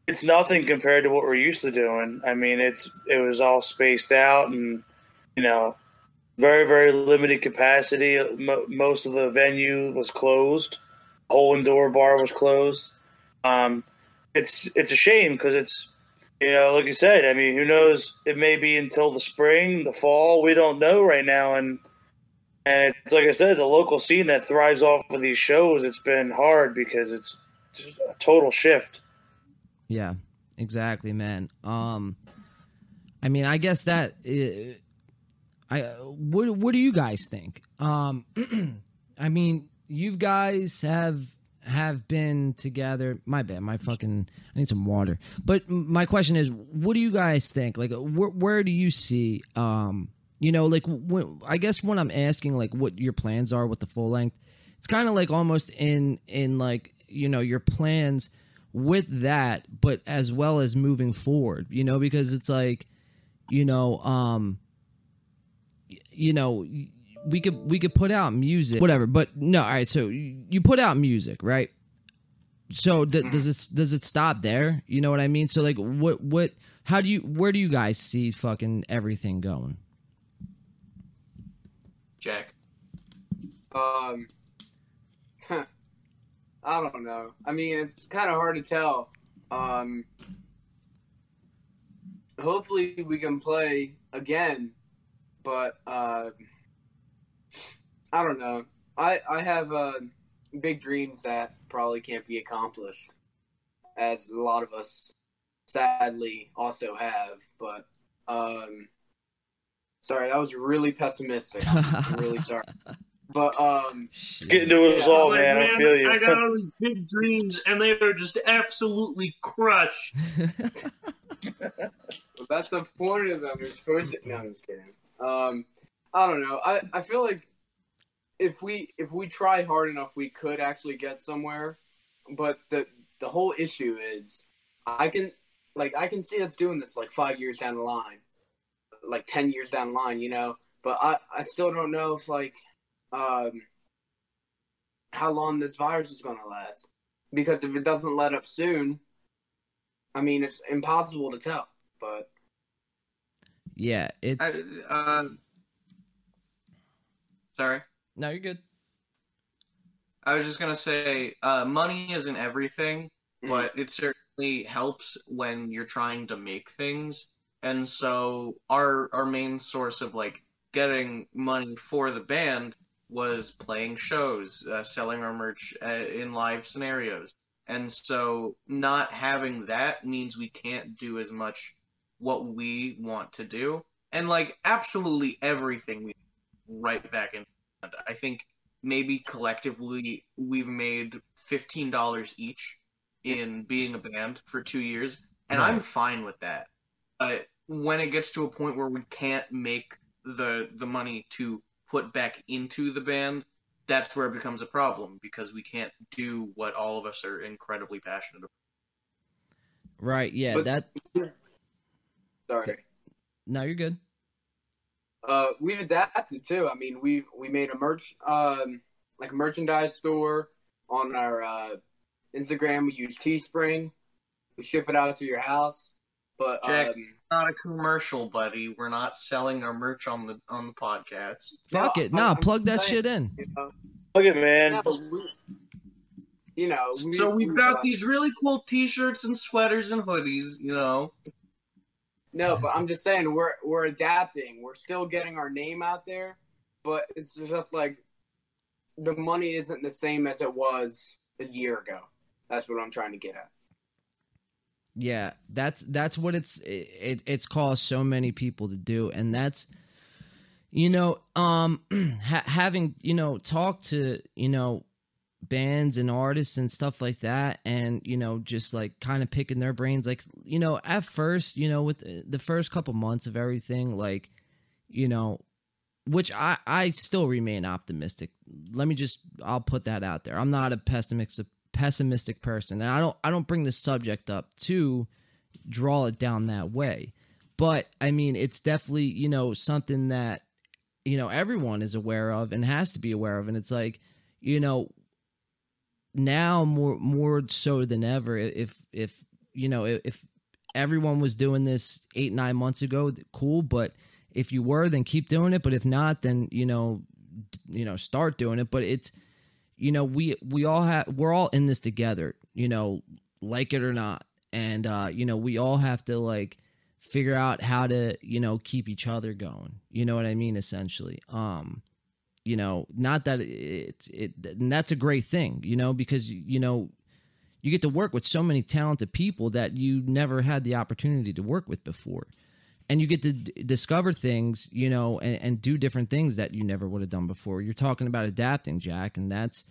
it's nothing compared to what we're used to doing. I mean, it's it was all spaced out and you know, very very limited capacity. most of the venue was closed. Whole indoor bar was closed. Um, it's it's a shame because it's you know, like you said. I mean, who knows? It may be until the spring, the fall. We don't know right now, and and it's like I said, the local scene that thrives off of these shows. It's been hard because it's a total shift. Yeah, exactly, man. Um, I mean, I guess that uh, I what what do you guys think? Um, I mean, you guys have have been together. My bad, my fucking. I need some water. But my question is, what do you guys think? Like, where where do you see? Um, you know, like I guess when I'm asking like what your plans are with the full length, it's kind of like almost in in like you know your plans with that, but as well as moving forward, you know, because it's like, you know, um, you know, we could we could put out music, whatever. But no, all right. So you put out music, right? So d- does it does it stop there? You know what I mean? So like, what what? How do you where do you guys see fucking everything going? Jack. Um. I don't know. I mean, it's kind of hard to tell. Um, hopefully, we can play again, but uh, I don't know. I I have uh, big dreams that probably can't be accomplished, as a lot of us sadly also have. But um, sorry, that was really pessimistic. I'm really sorry. But um, it's getting to us yeah. all, like, man. I feel you. I got all these big dreams, and they are just absolutely crushed. well, that's the point of them. You're supposed to. No, I'm just kidding. Um, I don't know. I, I feel like if we if we try hard enough, we could actually get somewhere. But the the whole issue is, I can like I can see us doing this like five years down the line, like ten years down the line, you know. But I I still don't know if like um, how long this virus is going to last. Because if it doesn't let up soon, I mean, it's impossible to tell. But yeah, it's. I, uh, sorry. No, you're good. I was just gonna say, uh, money isn't everything, mm-hmm. but it certainly helps when you're trying to make things. And so our our main source of like getting money for the band was playing shows, uh, selling our merch uh, in live scenarios. And so not having that means we can't do as much what we want to do. And like absolutely everything we right back in. I think maybe collectively we've made $15 each in being a band for two years, and Right. I'm fine with that. But when it gets to a point where we can't make the the money to put back into the band, that's where it becomes a problem because we can't do what all of us are incredibly passionate about. Right. Yeah. But- that. Sorry. No, you're good. Uh, we've adapted too. I mean, we we made a merch, um, like a merchandise store on our uh, Instagram. We use Teespring. We ship it out to your house. But Jack- um, Not a commercial, buddy. We're not selling our merch on the on the podcast. Fuck No, it. I'm- Nah, I'm plug that saying- shit in. you know, Look at man. no, we, you know, we, So we've we, got uh, these really cool T-shirts and sweaters and hoodies. You know, No, but I'm just saying we're we're adapting. We're still getting our name out there, but it's just like the money isn't the same as it was a year ago. That's what I'm trying to get at. Yeah, that's that's what it's it, it's caused so many people to do, and that's you know um ha- having you know talked to you know bands and artists and stuff like that, and you know just like kind of picking their brains, like you know at first you know with the- the first couple months of everything, like you know which I I still remain optimistic. Let me just I'll put that out there. I'm not a pessimistic pessimistic person, and I don't I don't bring the subject up to draw it down that way. But I mean, it's definitely you know something that you know everyone is aware of and has to be aware of, and it's like you know now more more so than ever if if you know if everyone was doing this eight nine months ago cool. But if you were then keep doing it. But if not then you know you know start doing it. But it's you know we we all have we're all in this together you know like it or not. And uh you know we all have to like figure out how to you know keep each other going. You know what i mean? Essentially. Um you know not that it it and that's a great thing you know because you know you get to work with so many talented people that you never had the opportunity to work with before. And you get to d- discover things you know and, and do different things that you never would have done before. You're talking about adapting jack and that's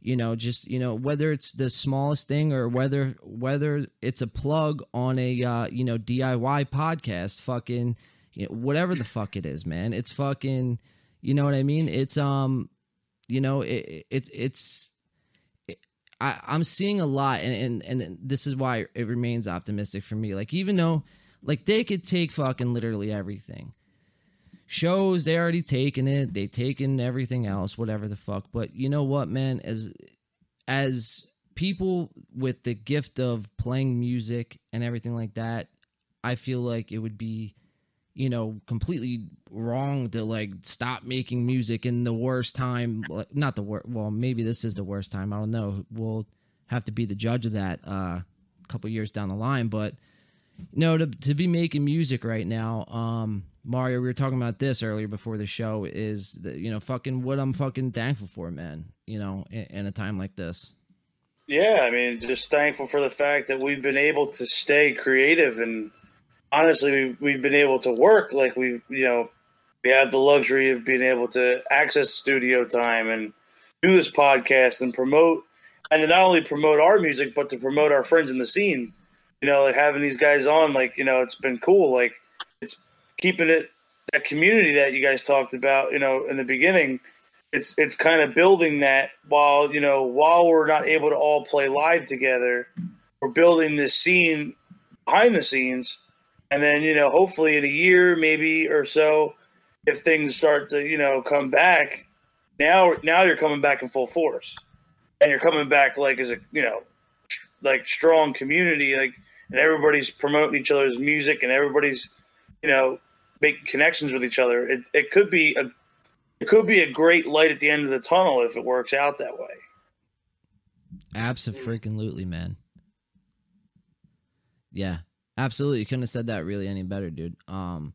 you know just you know whether it's the smallest thing or whether whether it's a plug on a uh, you know diy podcast fucking you know, whatever the fuck it is man. It's fucking you know what i mean it's um you know it, it's it's I, I'm seeing a lot, and, and and this is why it remains optimistic for me. Like even though, like they could take fucking literally everything. Shows they already taken it, they taken everything else, whatever the fuck. But you know what, man? As as people with the gift of playing music and everything like that, I feel like it would be, you know, completely wrong to like stop making music in the worst time. Not the worst. Well, maybe this is the worst time. I don't know. We'll have to be the judge of that uh, a couple years down the line. But you know, to to be making music right now, um, Mario, we were talking about this earlier before the show. Is the, you know fucking what I'm fucking thankful for, man. You know, in, in a time like this. Yeah, I mean, just thankful for the fact that we've been able to stay creative and honestly, we've, we've been able to work. Like we, you know, we have the luxury of being able to access studio time and do this podcast and promote, and to not only promote our music, but to promote our friends in the scene. You know, like having these guys on, like you know, it's been cool. Like it's keeping it that community that you guys talked about. You know, in the beginning it's it's kind of building that while you know while we're not able to all play live together we're building this scene behind the scenes and then you know hopefully in a year maybe or so if things start to you know come back now now you're coming back in full force and you're coming back like as a you know like strong community like and everybody's promoting each other's music and everybody's you know making connections with each other it, it could be a it could be a great light at the end of the tunnel if it works out that way. Absolutely, man. Yeah, absolutely. You couldn't have said that really any better, dude. Um,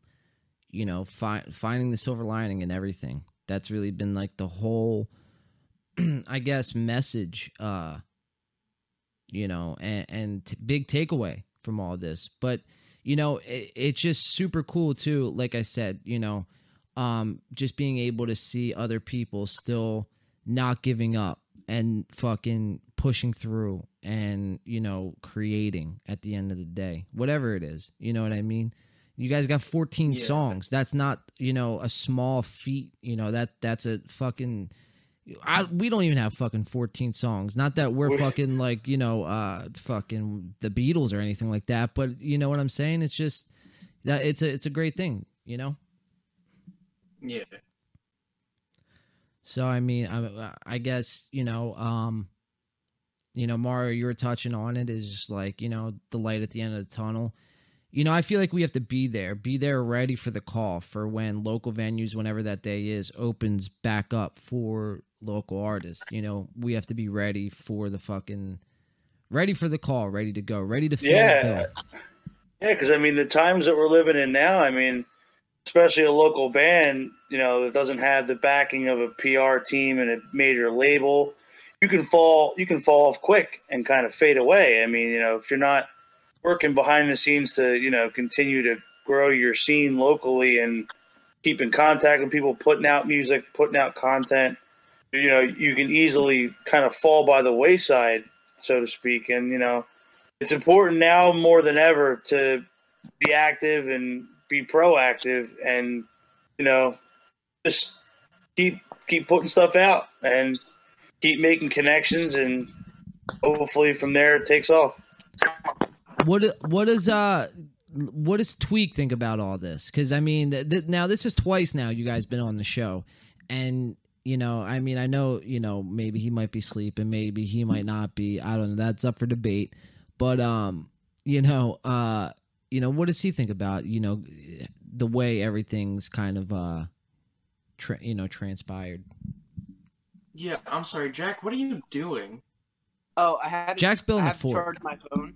you know, fi- finding the silver lining and everything. That's really been like the whole, I guess, message. Uh, you know, and, and t- big takeaway from all this. But you know, it, it's just super cool too. Like I said, you know, um, just being able to see other people still not giving up and fucking pushing through and you know creating at the end of the day whatever it is you know what i mean? You guys got 14 Yeah. songs. That's not you know a small feat you know that that's a fucking I, we don't even have fucking 14 songs. Not that we're fucking like you know uh fucking the beatles or anything like that but you know what i'm saying? It's just that it's a it's a great thing you know? Yeah. So I mean, I I guess you know, um, you know, Mario, you were touching on it is like you know the light at the end of the tunnel. You know, I feel like we have to be there, be there, ready for the call for when local venues, whenever that day is, opens back up for local artists. You know, we have to be ready for the fucking, ready for the call, ready to go, ready to Yeah. Yeah, because I mean, the times that we're living in now, I mean, especially a local band, you know, that doesn't have the backing of a PR team and a major label, you can fall, you can fall off quick and kind of fade away. I mean, you know, if you're not working behind the scenes to, you know, continue to grow your scene locally and keep in contact with people, putting out music, putting out content, you know, you can easily kind of fall by the wayside, so to speak. And, you know, it's important now more than ever to be active and be proactive and you know just keep keep putting stuff out and keep making connections and hopefully from there it takes off. What what does uh what does tweak think about all this? Because i mean th- th- now this is twice now you guys been on the show. And you know i mean i know you know maybe he might be sleeping maybe he might not be. I don't know. That's up for debate. But um you know uh you know what does he think about you know the way everything's kind of uh tra- you know transpired Yeah, I'm sorry, Jack. What are you doing? Oh, I had to, Jack's building I a have to fort. charge my phone,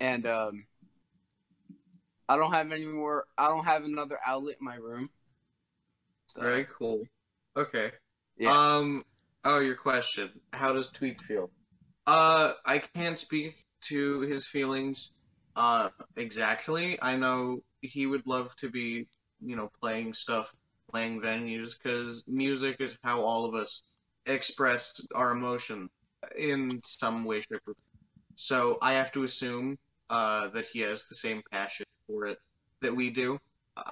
and um, I don't have any more. I don't have another outlet in my room. So, Very cool. Okay. Yeah. Um. Oh, your question. How does Tweak feel? Uh, I can't speak to his feelings. Uh, exactly. I know he would love to be, you know, playing stuff, playing venues, because music is how all of us express our emotion in some way, shape, or form. So I have to assume uh, that he has the same passion for it that we do.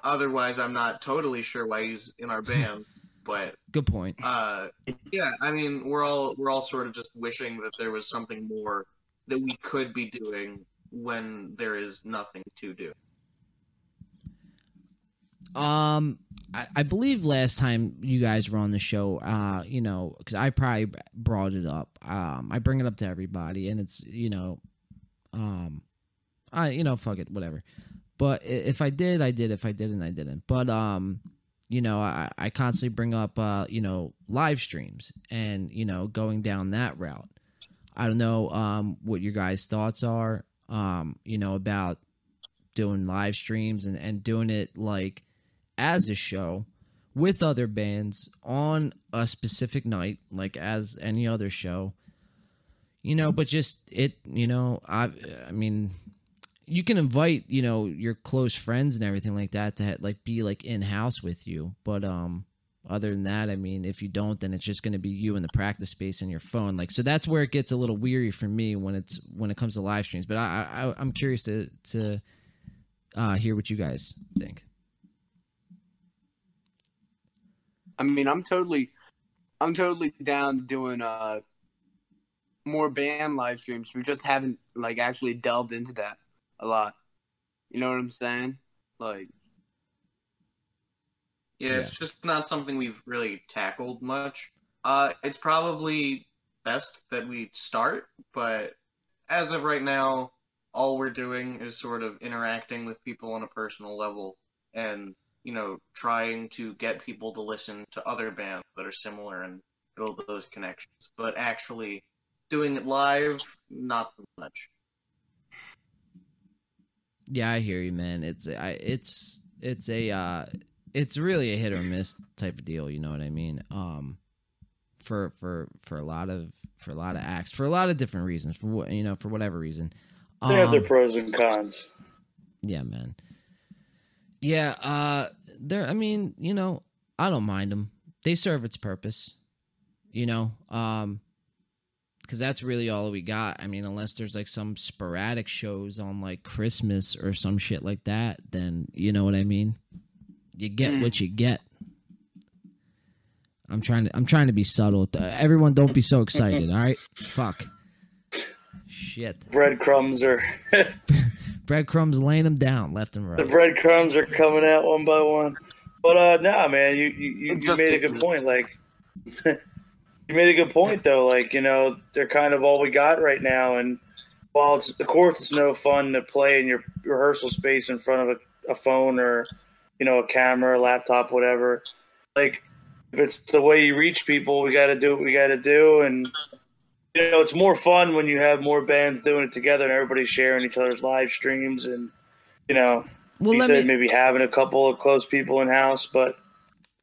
Otherwise, I'm not totally sure why he's in our band. But good point uh, yeah, I mean, we're all we're all sort of just wishing that there was something more that we could be doing when there is nothing to do. Um, I, I believe last time you guys were on the show, uh, you know, because I probably brought it up. Um, I bring it up to everybody, and it's you know, um, I you know, fuck it, whatever. But if I did, I did. If I didn't, I didn't. But um, you know, I I constantly bring up uh, you know, live streams and you know, going down that route. I don't know um what your guys' thoughts are um, you know, about doing live streams and, and doing it like as a show with other bands on a specific night, like as any other show. You know, but just it, you know, I I mean, you can invite, you know, your close friends and everything like that to like be like in house with you, but um other than that, I mean, if you don't, then it's just going to be you in the practice space and your phone. Like, so that's where it gets a little weary for me when it's when it comes to live streams. But I, I I'm curious to to uh, hear what you guys think. I mean, I'm totally, I'm totally down to doing uh more band live streams. We just haven't like actually delved into that a lot. You know what I'm saying? Like, Yeah, it's just not something we've really tackled much. Uh, it's probably best that we start, but as of right now, all we're doing is sort of interacting with people on a personal level and, you know, trying to get people to listen to other bands that are similar and build those connections. But actually doing it live, not so much. Yeah, I hear you, man. It's I it's it's a uh it's really a hit or miss type of deal, you know what I mean? Um for for for a lot of for a lot of acts, for a lot of different reasons, for what you know, for whatever reason. they have their Um, pros and cons Yeah, man. Yeah, uh there I mean, you know, I don't mind them. They serve its purpose. You know, um because that's really all we got. I mean, unless there's like some sporadic shows on like Christmas or some shit like that, then you know what I mean. You get Mm. what you get. I'm trying to. I'm trying to be subtle. Everyone, don't be so excited. all right. Fuck. Shit. Breadcrumbs are Breadcrumbs laying them down left and right. the right. breadcrumbs are coming out one by one. But uh, nah, man, you you, you, you made a good point. Like, you made a good point though. Like, you know, they're kind of all we got right now, and while it's of course it's no fun to play in your rehearsal space in front of a, a phone or you know a camera, laptop, whatever. Like, if it's the way you reach people, we got to do what we got to do, and you know, it's more fun when you have more bands doing it together and everybody's sharing each other's live streams and you know Well, you let said me maybe having a couple of close people in house, but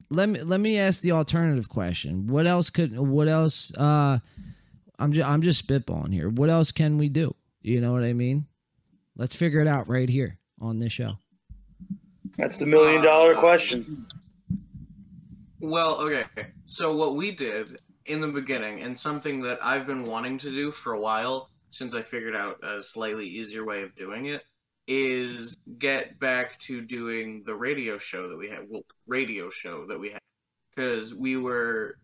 let me let me ask the alternative question. What else could? What else? Uh, I'm just I'm just spitballing here. What else can we do? You know what I mean? Let's figure it out right here on this show. that's the million dollar question. Well, okay. So what we did in the beginning, and something that I've been wanting to do for a while since I figured out a slightly easier way of doing it, is get back to doing the radio show that we had. Well, radio show that we had, because we were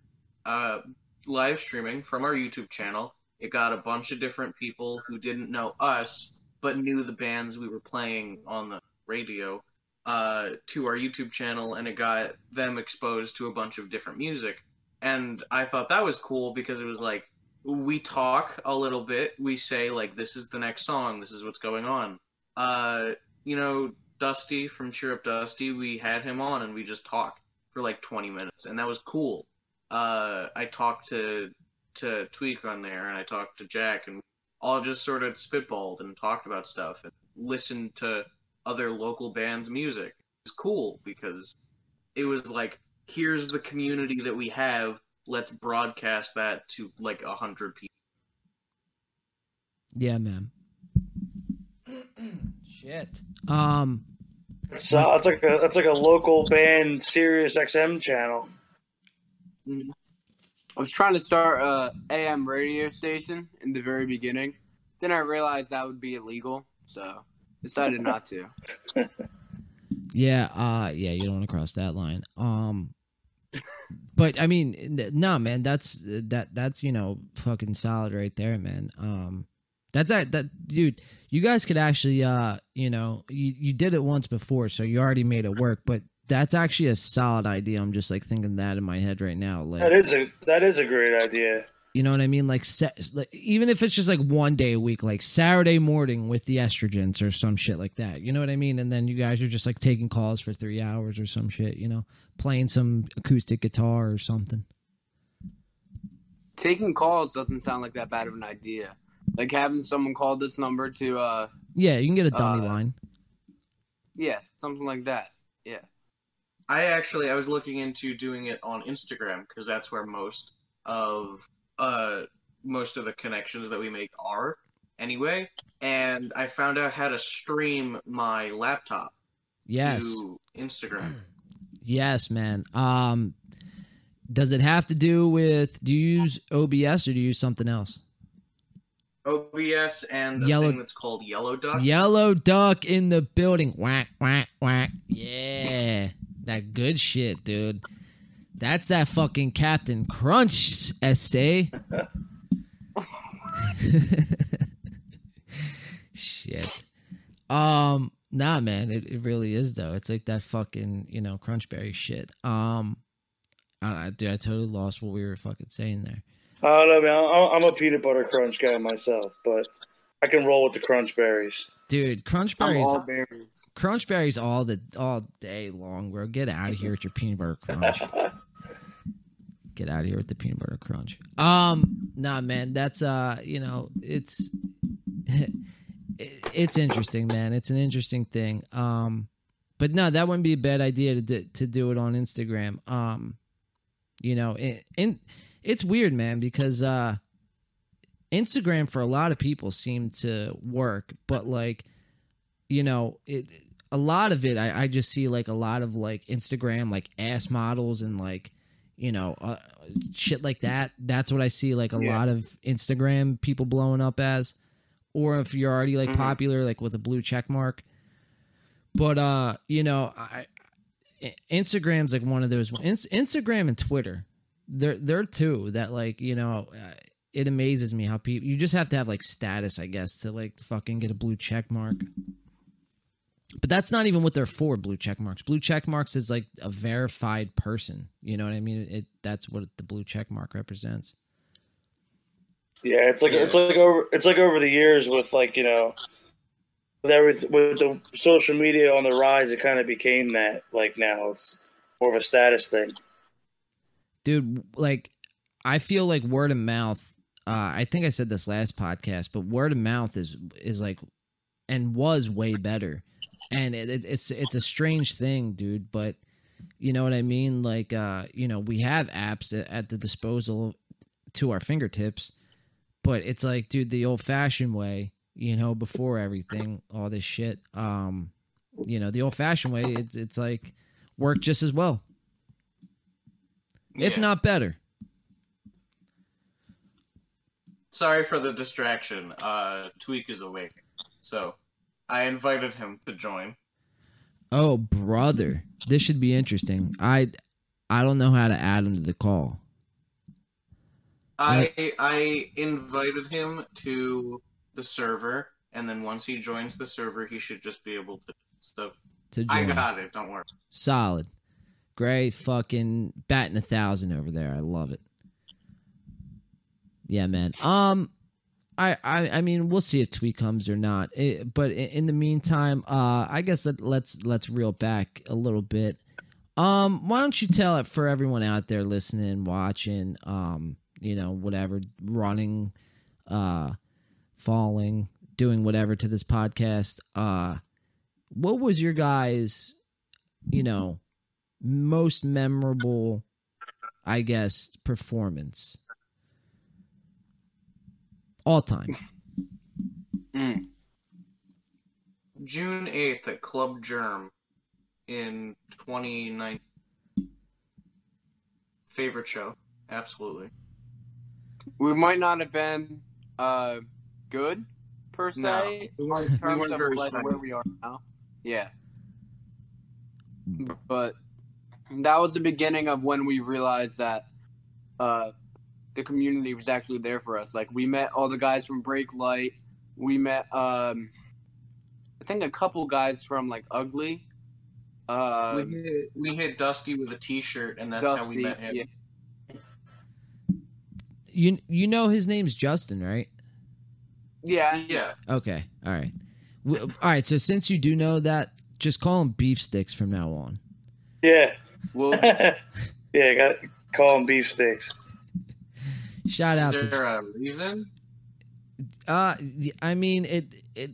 uh, live streaming from our YouTube channel. It got a bunch of different people who didn't know us but knew the bands we were playing on the radio uh, to our YouTube channel, and it got them exposed to a bunch of different music. And I thought that was cool because it was like we talk a little bit, we say like this is the next song, this is what's going on. Uh, you know, Dusty from Cheer Up Dusty, we had him on and we just talked for like 20 minutes, and that was cool. Uh, I talked to to Tweak on there, and I talked to Jack, and all just sort of spitballed and talked about stuff and listened to other local bands' music. It was cool because it was like, here's the community that we have. Let's broadcast that to like a hundred people. Yeah, man. Shit. Um. It's, uh, it's like a it's like a local band Sirius XM channel. I was trying to start a AM radio station in the very beginning. Then I realized that would be illegal, so decided not to. Yeah. Uh. Yeah. You don't want to cross that line. Um. But I mean, no, man. That's that. That's you know, fucking solid right there, man. Um. That's that. That dude. You guys could actually, uh, you know, you you did it once before, so you already made it work. But that's actually a solid idea. I'm just like thinking that in my head right now. Like, That is a that is a great idea. You know what I mean? Like, sa- like even if it's just like one day a week, like Saturday morning with the estrogens or some shit like that. You know what I mean? And then you guys are just like taking calls for three hours or some shit. You know, playing some acoustic guitar or something. Taking calls doesn't sound like that bad of an idea. Like having someone call this number to, uh, Yeah, you can get a dummy Uh, line. yeah, something like that. Yeah. I actually I was looking into doing it on Instagram because that's where most of uh most of the connections that we make are anyway. And I found out how to stream my laptop Yes, to Instagram. Yes, man. Um, does it have to do with? Do you use OBS or do you use something else? OBS and a Yellow- thing that's called Yellow Duck. Yellow duck in the building. Whack, whack, whack. Yeah. That good shit, dude. That's that fucking Captain Crunch essay. shit. Um, nah, man, it, it really is though. It's like that fucking, you know, Crunchberry shit. Um, I, I, dude, I totally lost what we were fucking saying there. I don't know, man. I'm- I'm a peanut butter crunch guy myself, but I can roll with the crunch berries. Dude, I'm Crunchberries. all berries. Crunchberries all the all day long, bro. Get out of here with your peanut butter crunch. Get out of here with the peanut butter crunch. Um, nah, man, that's uh, you know, it's it- it's interesting, man. It's an interesting thing. Um, but no, that wouldn't be a bad idea to do, to do it on Instagram. Um, you know, and, it's weird, man, because uh, Instagram for a lot of people seemed to work, but like, you know, it a lot of it, I, I just see like a lot of like Instagram like ass models and like, you know, uh, shit like that. That's what I see like a Yeah. lot of Instagram people blowing up as, or if you're already like Mhm. popular, like with a blue check mark. But uh, you know, I, Instagram's like one of those. Ins- Instagram and Twitter, they're they're two that like you know. Uh, it amazes me how people you just have to have like status, I guess, to like fucking get a blue check mark. But that's not even what they're for. Blue check marks. Blue check marks is like a verified person. You know what I mean? It that's what the blue check mark represents. Yeah, it's like Yeah. it's like over it's like over the years with like you know with everything with the social media on the rise, it kind of became that. Like now, it's more of a status thing. dude like i feel like word of mouth uh i think i said this last podcast but word of mouth is is like and was way better and it, it, it's it's a strange thing dude but you know what i mean like uh you know we have apps at, at the disposal to our fingertips but it's like dude the old fashioned way you know before everything all this shit um you know the old fashioned way it's it's like work just as well if not better Sorry for the distraction. Uh, Tweak is awake, so I invited him to join. Oh, brother, this should be interesting. I, I don't know how to add him to the call. I I invited him to the server, and then once he joins the server, he should just be able to. So To I got it. Don't worry. Solid, great, fucking batting a thousand over there. I love it. Yeah, man. Um, I, I, I mean, we'll see if Tweet comes or not. It, but in, in the meantime, uh, I guess let, let's let's reel back a little bit. Um, why don't you tell it for everyone out there listening, watching, um, you know, whatever, running, uh, falling, doing whatever to this podcast. Uh, what was your guys, you know, most memorable, I guess, performance all time? Mm. June eighth at Club Germ in 2019. Favorite show, absolutely. We might not have been uh, good per se No. in We weren't- terms we of very like where we are now. Yeah, but that was the beginning of when we realized that uh, the community was actually there for us. Like we met all the guys from Break Light. We met, um, I think, a couple guys from like Ugly. Uh, we hit we hit Dusty with a T-shirt, and that's how we met him. Yeah, You you know his name's Justin, right? yeah, Yeah, Okay, All right. All right. So since you do know that, just call him beef sticks from now on. Yeah, Well, yeah. Got call him beef sticks. Shout is out to a reason? Uh, y- I mean it. It,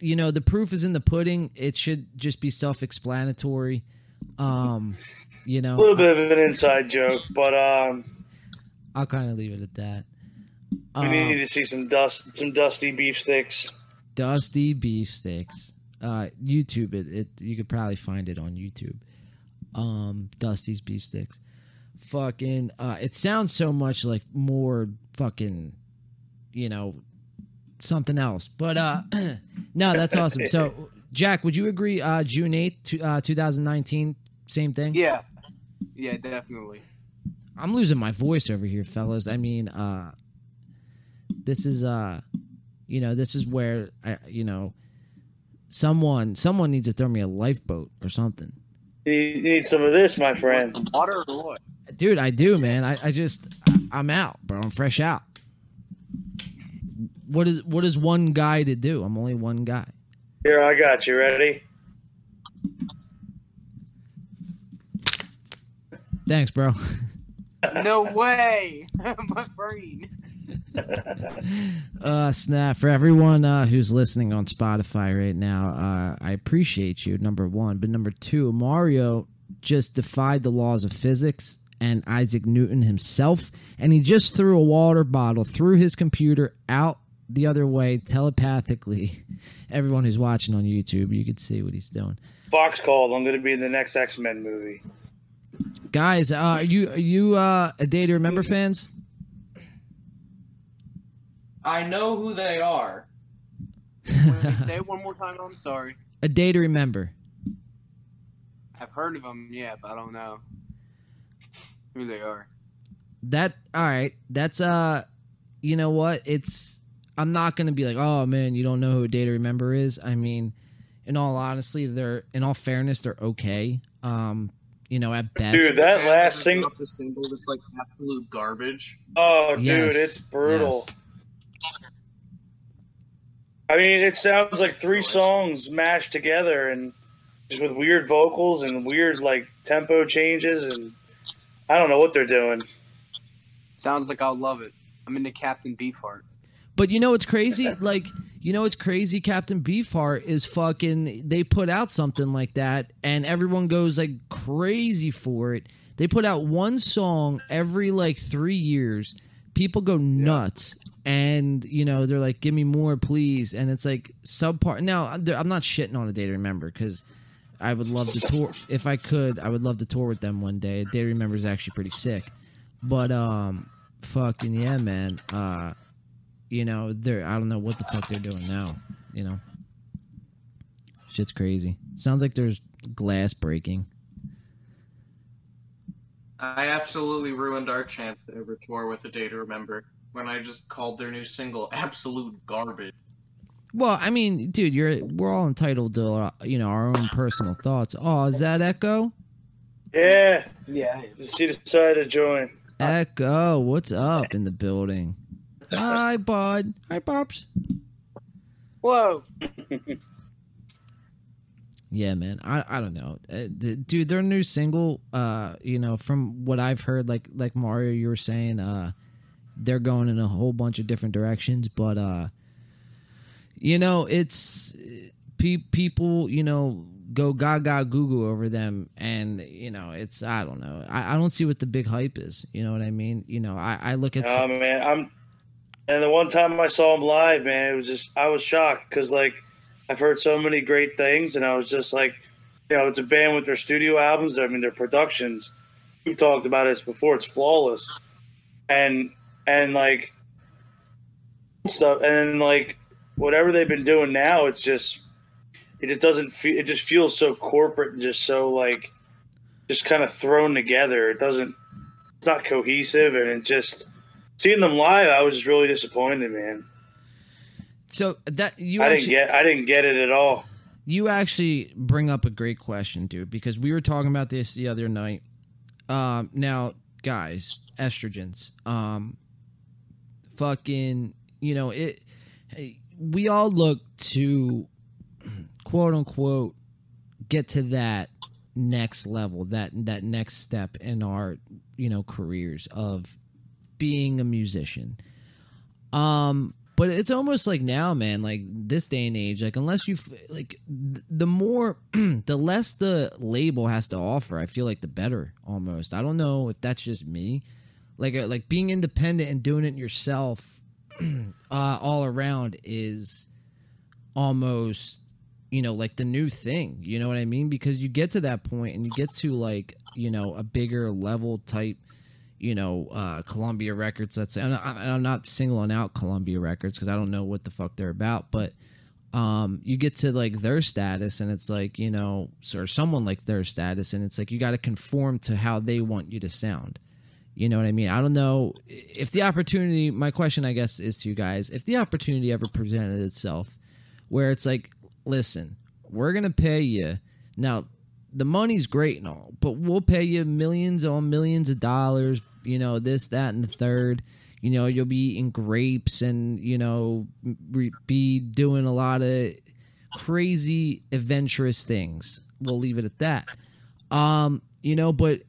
you know, the proof is in the pudding. It should just be self-explanatory. Um, you know, A little bit of an inside joke, but um, I, will kind of leave it at that. we Um, need to see some dust, some dusty beef sticks. Dusty beef sticks. Uh, YouTube it. It you could probably find it on YouTube. Um, Dusty's beef sticks. Fucking. Uh, it sounds so much like more fucking. You know, something else. But uh, no, that's awesome. So, Jack, would you agree? Uh, June eighth, to, uh, two thousand nineteen. Same thing. yeah, yeah, definitely. I'm losing my voice over here, fellas. I mean, uh this is uh you know, this is where I you know someone someone needs to throw me a lifeboat or something. You need, some of this, my friend. Water or what? Dude, I do, man. I, I just I'm out, bro. I'm fresh out. What is what is one guy to do? I'm only one guy. Here, I got you. Ready? Thanks, bro. No way, my brain. uh snap for everyone uh who's listening on spotify right now uh i appreciate you number one but number two mario just defied the laws of physics and isaac newton himself and he just threw a water bottle through his computer out the other way telepathically everyone who's watching on youtube you could see what he's doing Fox called. I'm going to be in the next X Men movie. Guys, uh, are you are you uh, a Day to Remember fans? I know who they are. Say it one more time. I'm sorry. a Day to Remember. I've heard of them, yeah, but I don't know who they are. That all right. That's uh, you know what? It's I'm not gonna be like, oh man, you don't know who a Day to Remember is. I mean, in all honesty, they're in all fairness, they're okay. Um, you know, at best. Dude, that Band last single. dropped single that's like absolute garbage. Oh, dude, Yes. it's brutal. I mean, it sounds like three songs mashed together and just with weird vocals and weird like tempo changes and I don't know what they're doing. Sounds like I'll love it. I'm into Captain Beefheart. But you know what's crazy? Like, you know what's crazy? Captain Beefheart is fucking. They put out something like that, and everyone goes like crazy for it. They put out one song every like three years. People go nuts, and you know they're like, "Give me more, please." And it's like subpart. Now I'm I'm not shitting on a day to remember because I would love to tour if I could. I would love to tour with them one day. Day to remember is actually pretty sick, but um, fucking yeah, man. Uh, you know, they're I don't know what the fuck they're doing now. You know, shit's crazy. Sounds like there's glass breaking. I absolutely ruined our chance to ever tour with a day to remember when I just called their new single absolute garbage. Well, I mean, dude, you're we're all entitled to uh, you know our own personal thoughts. Oh, is that Echo? Yeah, Yeah. she decided to join. Echo, what's up in the building? Hi, bud. Hi, pops. Whoa. Yeah, man. I I don't know, uh, the, dude. Their new single, uh, you know, from what I've heard, like like Mario, you were saying, uh, they're going in a whole bunch of different directions, but uh, you know, it's pe- people, you know, go gaga goo goo over them, and you know, it's I don't know. I, I don't see what the big hype is. You know what I mean? You know, I I look at Oh man, I'm. And the one time I saw him live, man, it was just I was shocked because like I've heard so many great things, and I was just like, you know, it's a band with their studio albums. I mean, their productions. We've talked about this before. It's flawless, and and like stuff, and like whatever they've been doing now, it's just it just doesn't feel. It just feels so corporate and just so like just kind of thrown together. It doesn't. It's not cohesive, and it just seeing them live, I was just really disappointed, man. so that you I actually, didn't get I didn't get it at all. You actually bring up a great question, dude, because we were talking about this the other night. Um, now, guys, estrogens. Um, fucking, you know, it. We all look to, quote unquote, get to that next level, that that next step in our, you know, careers of being a musician. Um, but it's almost like now, man, like this day and age, like unless you like the more the less the label has to offer, I feel like the better almost. I don't know if that's just me. Like uh, like being independent and doing it yourself uh all around is almost you know like the new thing, you know what I mean? Because you get to that point and you get to like, you know, a bigger level type you know, uh, Columbia Records. Let's say I'm not, I'm not singling out Columbia Records because I don't know what the fuck they're about, but um, you get to like their status, and it's like you know, or someone like their status, and it's like you got to conform to how they want you to sound. You know what I mean? I don't know if the opportunity. My question, I guess, is to you guys: if the opportunity ever presented itself, where it's like, listen, we're gonna pay you now the money's great and all, but we'll pay you millions on millions of dollars, you know, this, that, and the third. You know, you'll be eating grapes and, you know, re- be doing a lot of crazy, adventurous things. We'll leave it at that. Um, you know, but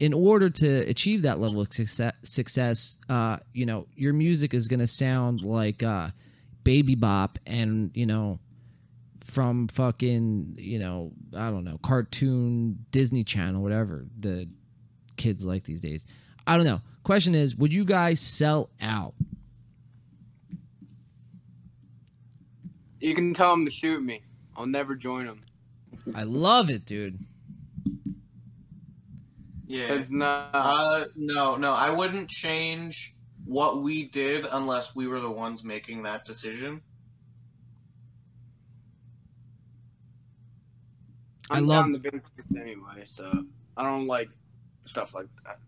in order to achieve that level of success, success uh, you know, your music is going to sound like uh, Baby Bop and, you know, from fucking you know I don't know cartoon Disney Channel whatever the kids like these days. I don't know. Question is, would you guys sell out? You can tell them to shoot me. I'll never join them. I love it, dude. Yeah. It's not. Uh, no, no, I wouldn't change what we did unless we were the ones making that decision. I I'm love- down the big anyway, so I don't like stuff like that.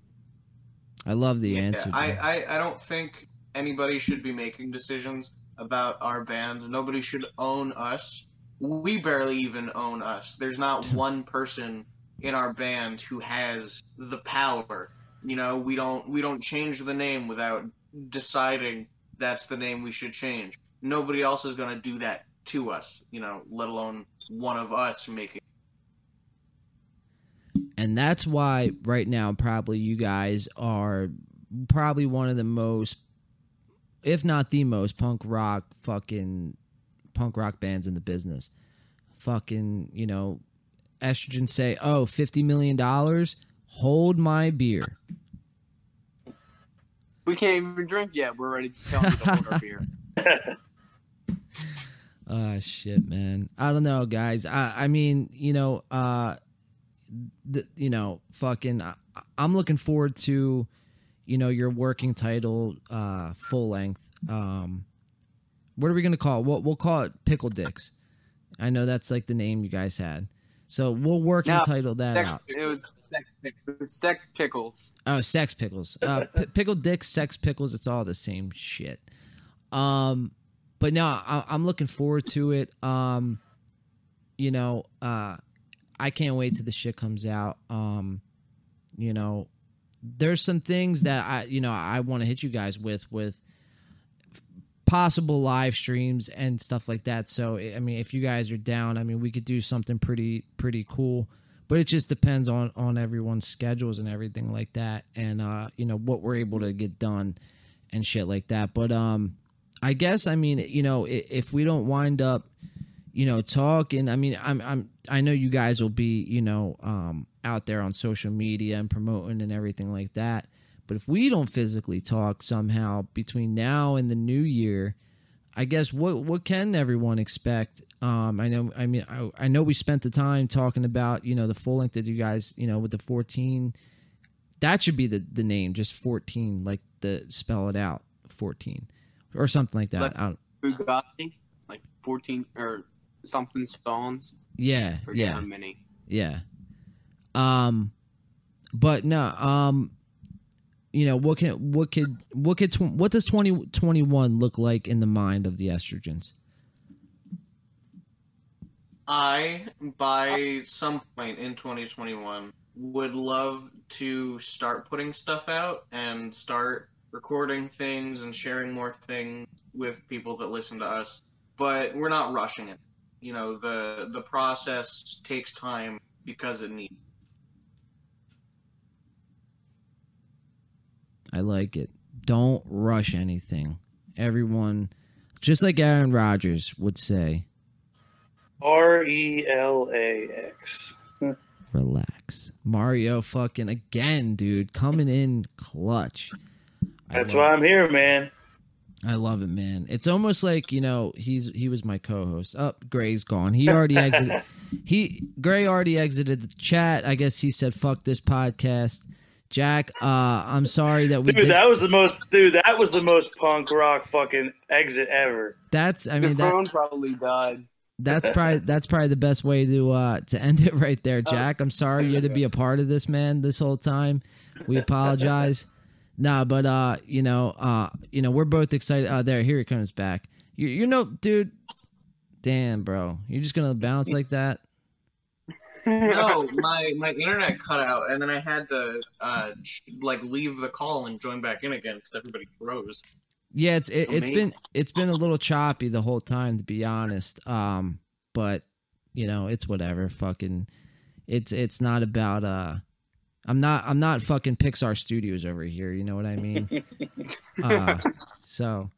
I love the Yeah, answer. I, I, I don't think anybody should be making decisions about our band. Nobody should own us. We barely even own us. There's not one person in our band who has the power. You know, we don't we don't change the name without deciding that's the name we should change. Nobody else is going to do that to us, you know, let alone one of us making and that's why right now probably you guys are probably one of the most if not the most punk rock fucking punk rock bands in the business fucking you know estrogen say oh 50 million dollars hold my beer We can't even drink yet. We're ready to tell you to hold our beer. Oh shit, man. I don't know, guys. I I mean, you know, uh the, you know, fucking I, I'm looking forward to you know, your working title uh full length. Um what are we going to call it? We'll, we'll call it Pickle Dicks. I know that's like the name you guys had. So we'll work No, title that Sex, out. it was sex, pick- it was sex pickles. Oh, sex pickles. Uh, p- pickle dicks, sex pickles. It's all the same shit. Um, but no, I- I'm looking forward to it. Um, you know, uh, I can't wait till the shit comes out. Um, you know, there's some things that I, you know, I want to hit you guys with with possible live streams and stuff like that. So, I mean, if you guys are down, I mean, we could do something pretty pretty cool but it just depends on on everyone's schedules and everything like that and uh you know what we're able to get done and shit like that but um i guess i mean you know if, if we don't wind up you know talking i mean i'm i'm i know you guys will be you know um out there on social media and promoting and everything like that but if we don't physically talk somehow between now and the new year I guess what what can everyone expect? Um, I know. I mean, I, I know we spent the time talking about you know the full length that you guys you know with the fourteen. That should be the the name, just fourteen, like the spell it out, fourteen, or something like that. Like- I don't, Bugatti, like 14 or something songs. yeah, Forget yeah. how many. Yeah. Um, but no. Um, you know what can what could what could what does twenty twenty one look like in the mind of the estrogens? I, by some point in 2021, would love to start putting stuff out and start recording things and sharing more things with people that listen to us. But we're not rushing it. You know, the the process takes time because it needs. I like it. Don't rush anything. Everyone, just like Aaron Rodgers would say, R E L A X. relax. Mario fucking again, dude, coming in clutch. I That's love why I'm here, man. I love it, man. It's almost like you know he's he was my co-host. Up, oh, Gray's gone. He already exited. he Gray already exited the chat. I guess he said fuck this podcast. Jack, uh, I'm sorry that we Dude, did. that was the most dude, that was the most punk rock fucking exit ever. that's I the mean that, probably died. that's probably that's probably the best way to uh to end it right there, Oh. Jack. I'm sorry you had to be a part of this, man, this whole time. We apologize. Nah, but uh, you know, uh, you know, we're both excited. Uh, there, here he comes back. You, you know, dude. Damn, bro, you're just gonna bounce like that. No, my my internet cut out, and then I had to uh like leave the call and join back in again because everybody froze. Yeah, it's it, it's been it's been a little choppy the whole time to be honest. Um, but you know, it's whatever. Fucking, it's it's not about uh. I'm not I'm not fucking Pixar Studios over here. You know what I mean? uh, so,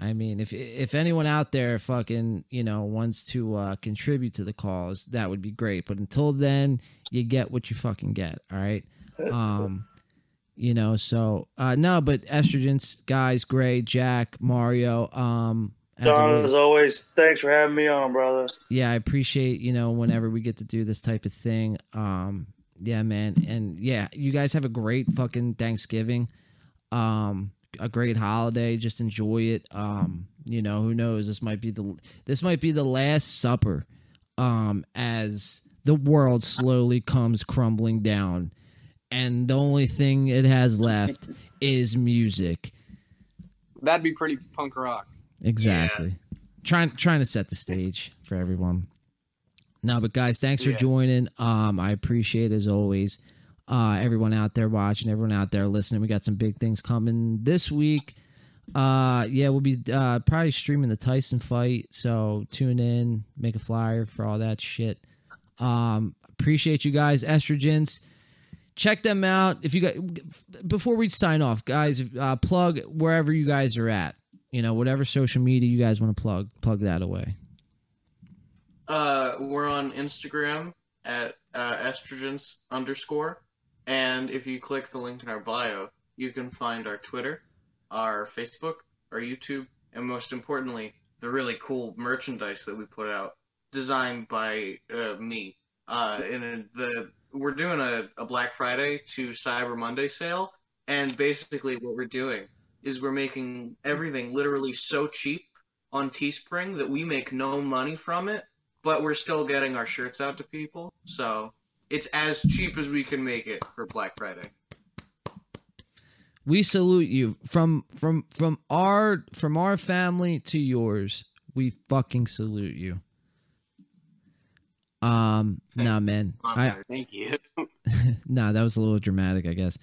I mean, if if anyone out there fucking you know wants to uh, contribute to the cause, that would be great. But until then, you get what you fucking get. All right. Um, you know. So uh, no, but estrogens, guys, Gray, Jack, Mario. Um, as Don, always- as always, thanks for having me on, brother. yeah, I appreciate you know whenever we get to do this type of thing. Um, yeah, man, and yeah, you guys have a great fucking Thanksgiving, um, a great holiday. Just enjoy it. Um, you know, who knows? This might be the this might be the last supper, um, as the world slowly comes crumbling down, and the only thing it has left is music. That'd be pretty punk rock. Exactly. Trying trying to set the stage for everyone. No, but guys, thanks for Yeah. joining. Um, I appreciate as always. Uh, everyone out there watching, everyone out there listening. We got some big things coming this week. Uh, yeah, we'll be uh probably streaming the Tyson fight. So tune in, make a flyer for all that shit. Um, appreciate you guys, estrogens. Check them out. If you guys before we sign off, guys, uh, plug wherever you guys are at. You know, whatever social media you guys want to plug, plug that away. Uh, we're on Instagram at uh, estrogens underscore, and if you click the link in our bio, you can find our Twitter, our Facebook, our YouTube, and most importantly, the really cool merchandise that we put out, designed by uh, me. Uh, and the we're doing a, a Black Friday to Cyber Monday sale, and basically what we're doing is we're making everything literally so cheap on Teespring that we make no money from it but we're still getting our shirts out to people, so it's as cheap as we can make it for Black Friday. We salute you from from from our from our family to yours. We fucking salute you. Um, Thank nah, man. I Thank you. nah, that was a little dramatic, I guess.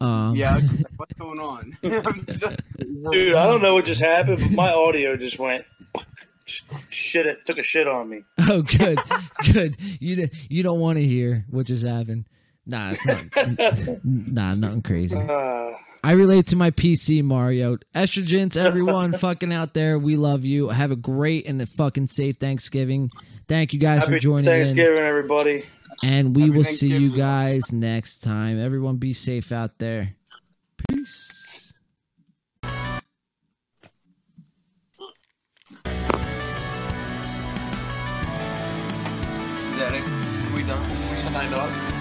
Um, yeah, I was just like, what's going on? Dude, I don't know what just happened, but my audio just went shit. It took a shit on me. Oh, good, good. You you don't want to hear what just happened. Nah, it's not. nah, nothing crazy. Uh, I relate to my PC Mario. Estrogens, everyone fucking out there, we love you. Have a great and a fucking safe Thanksgiving. Thank you guys for joining in. Thanksgiving, everybody. And we Happy will see you guys next time. Everyone be safe out there. Peace. It? We done? We signed off?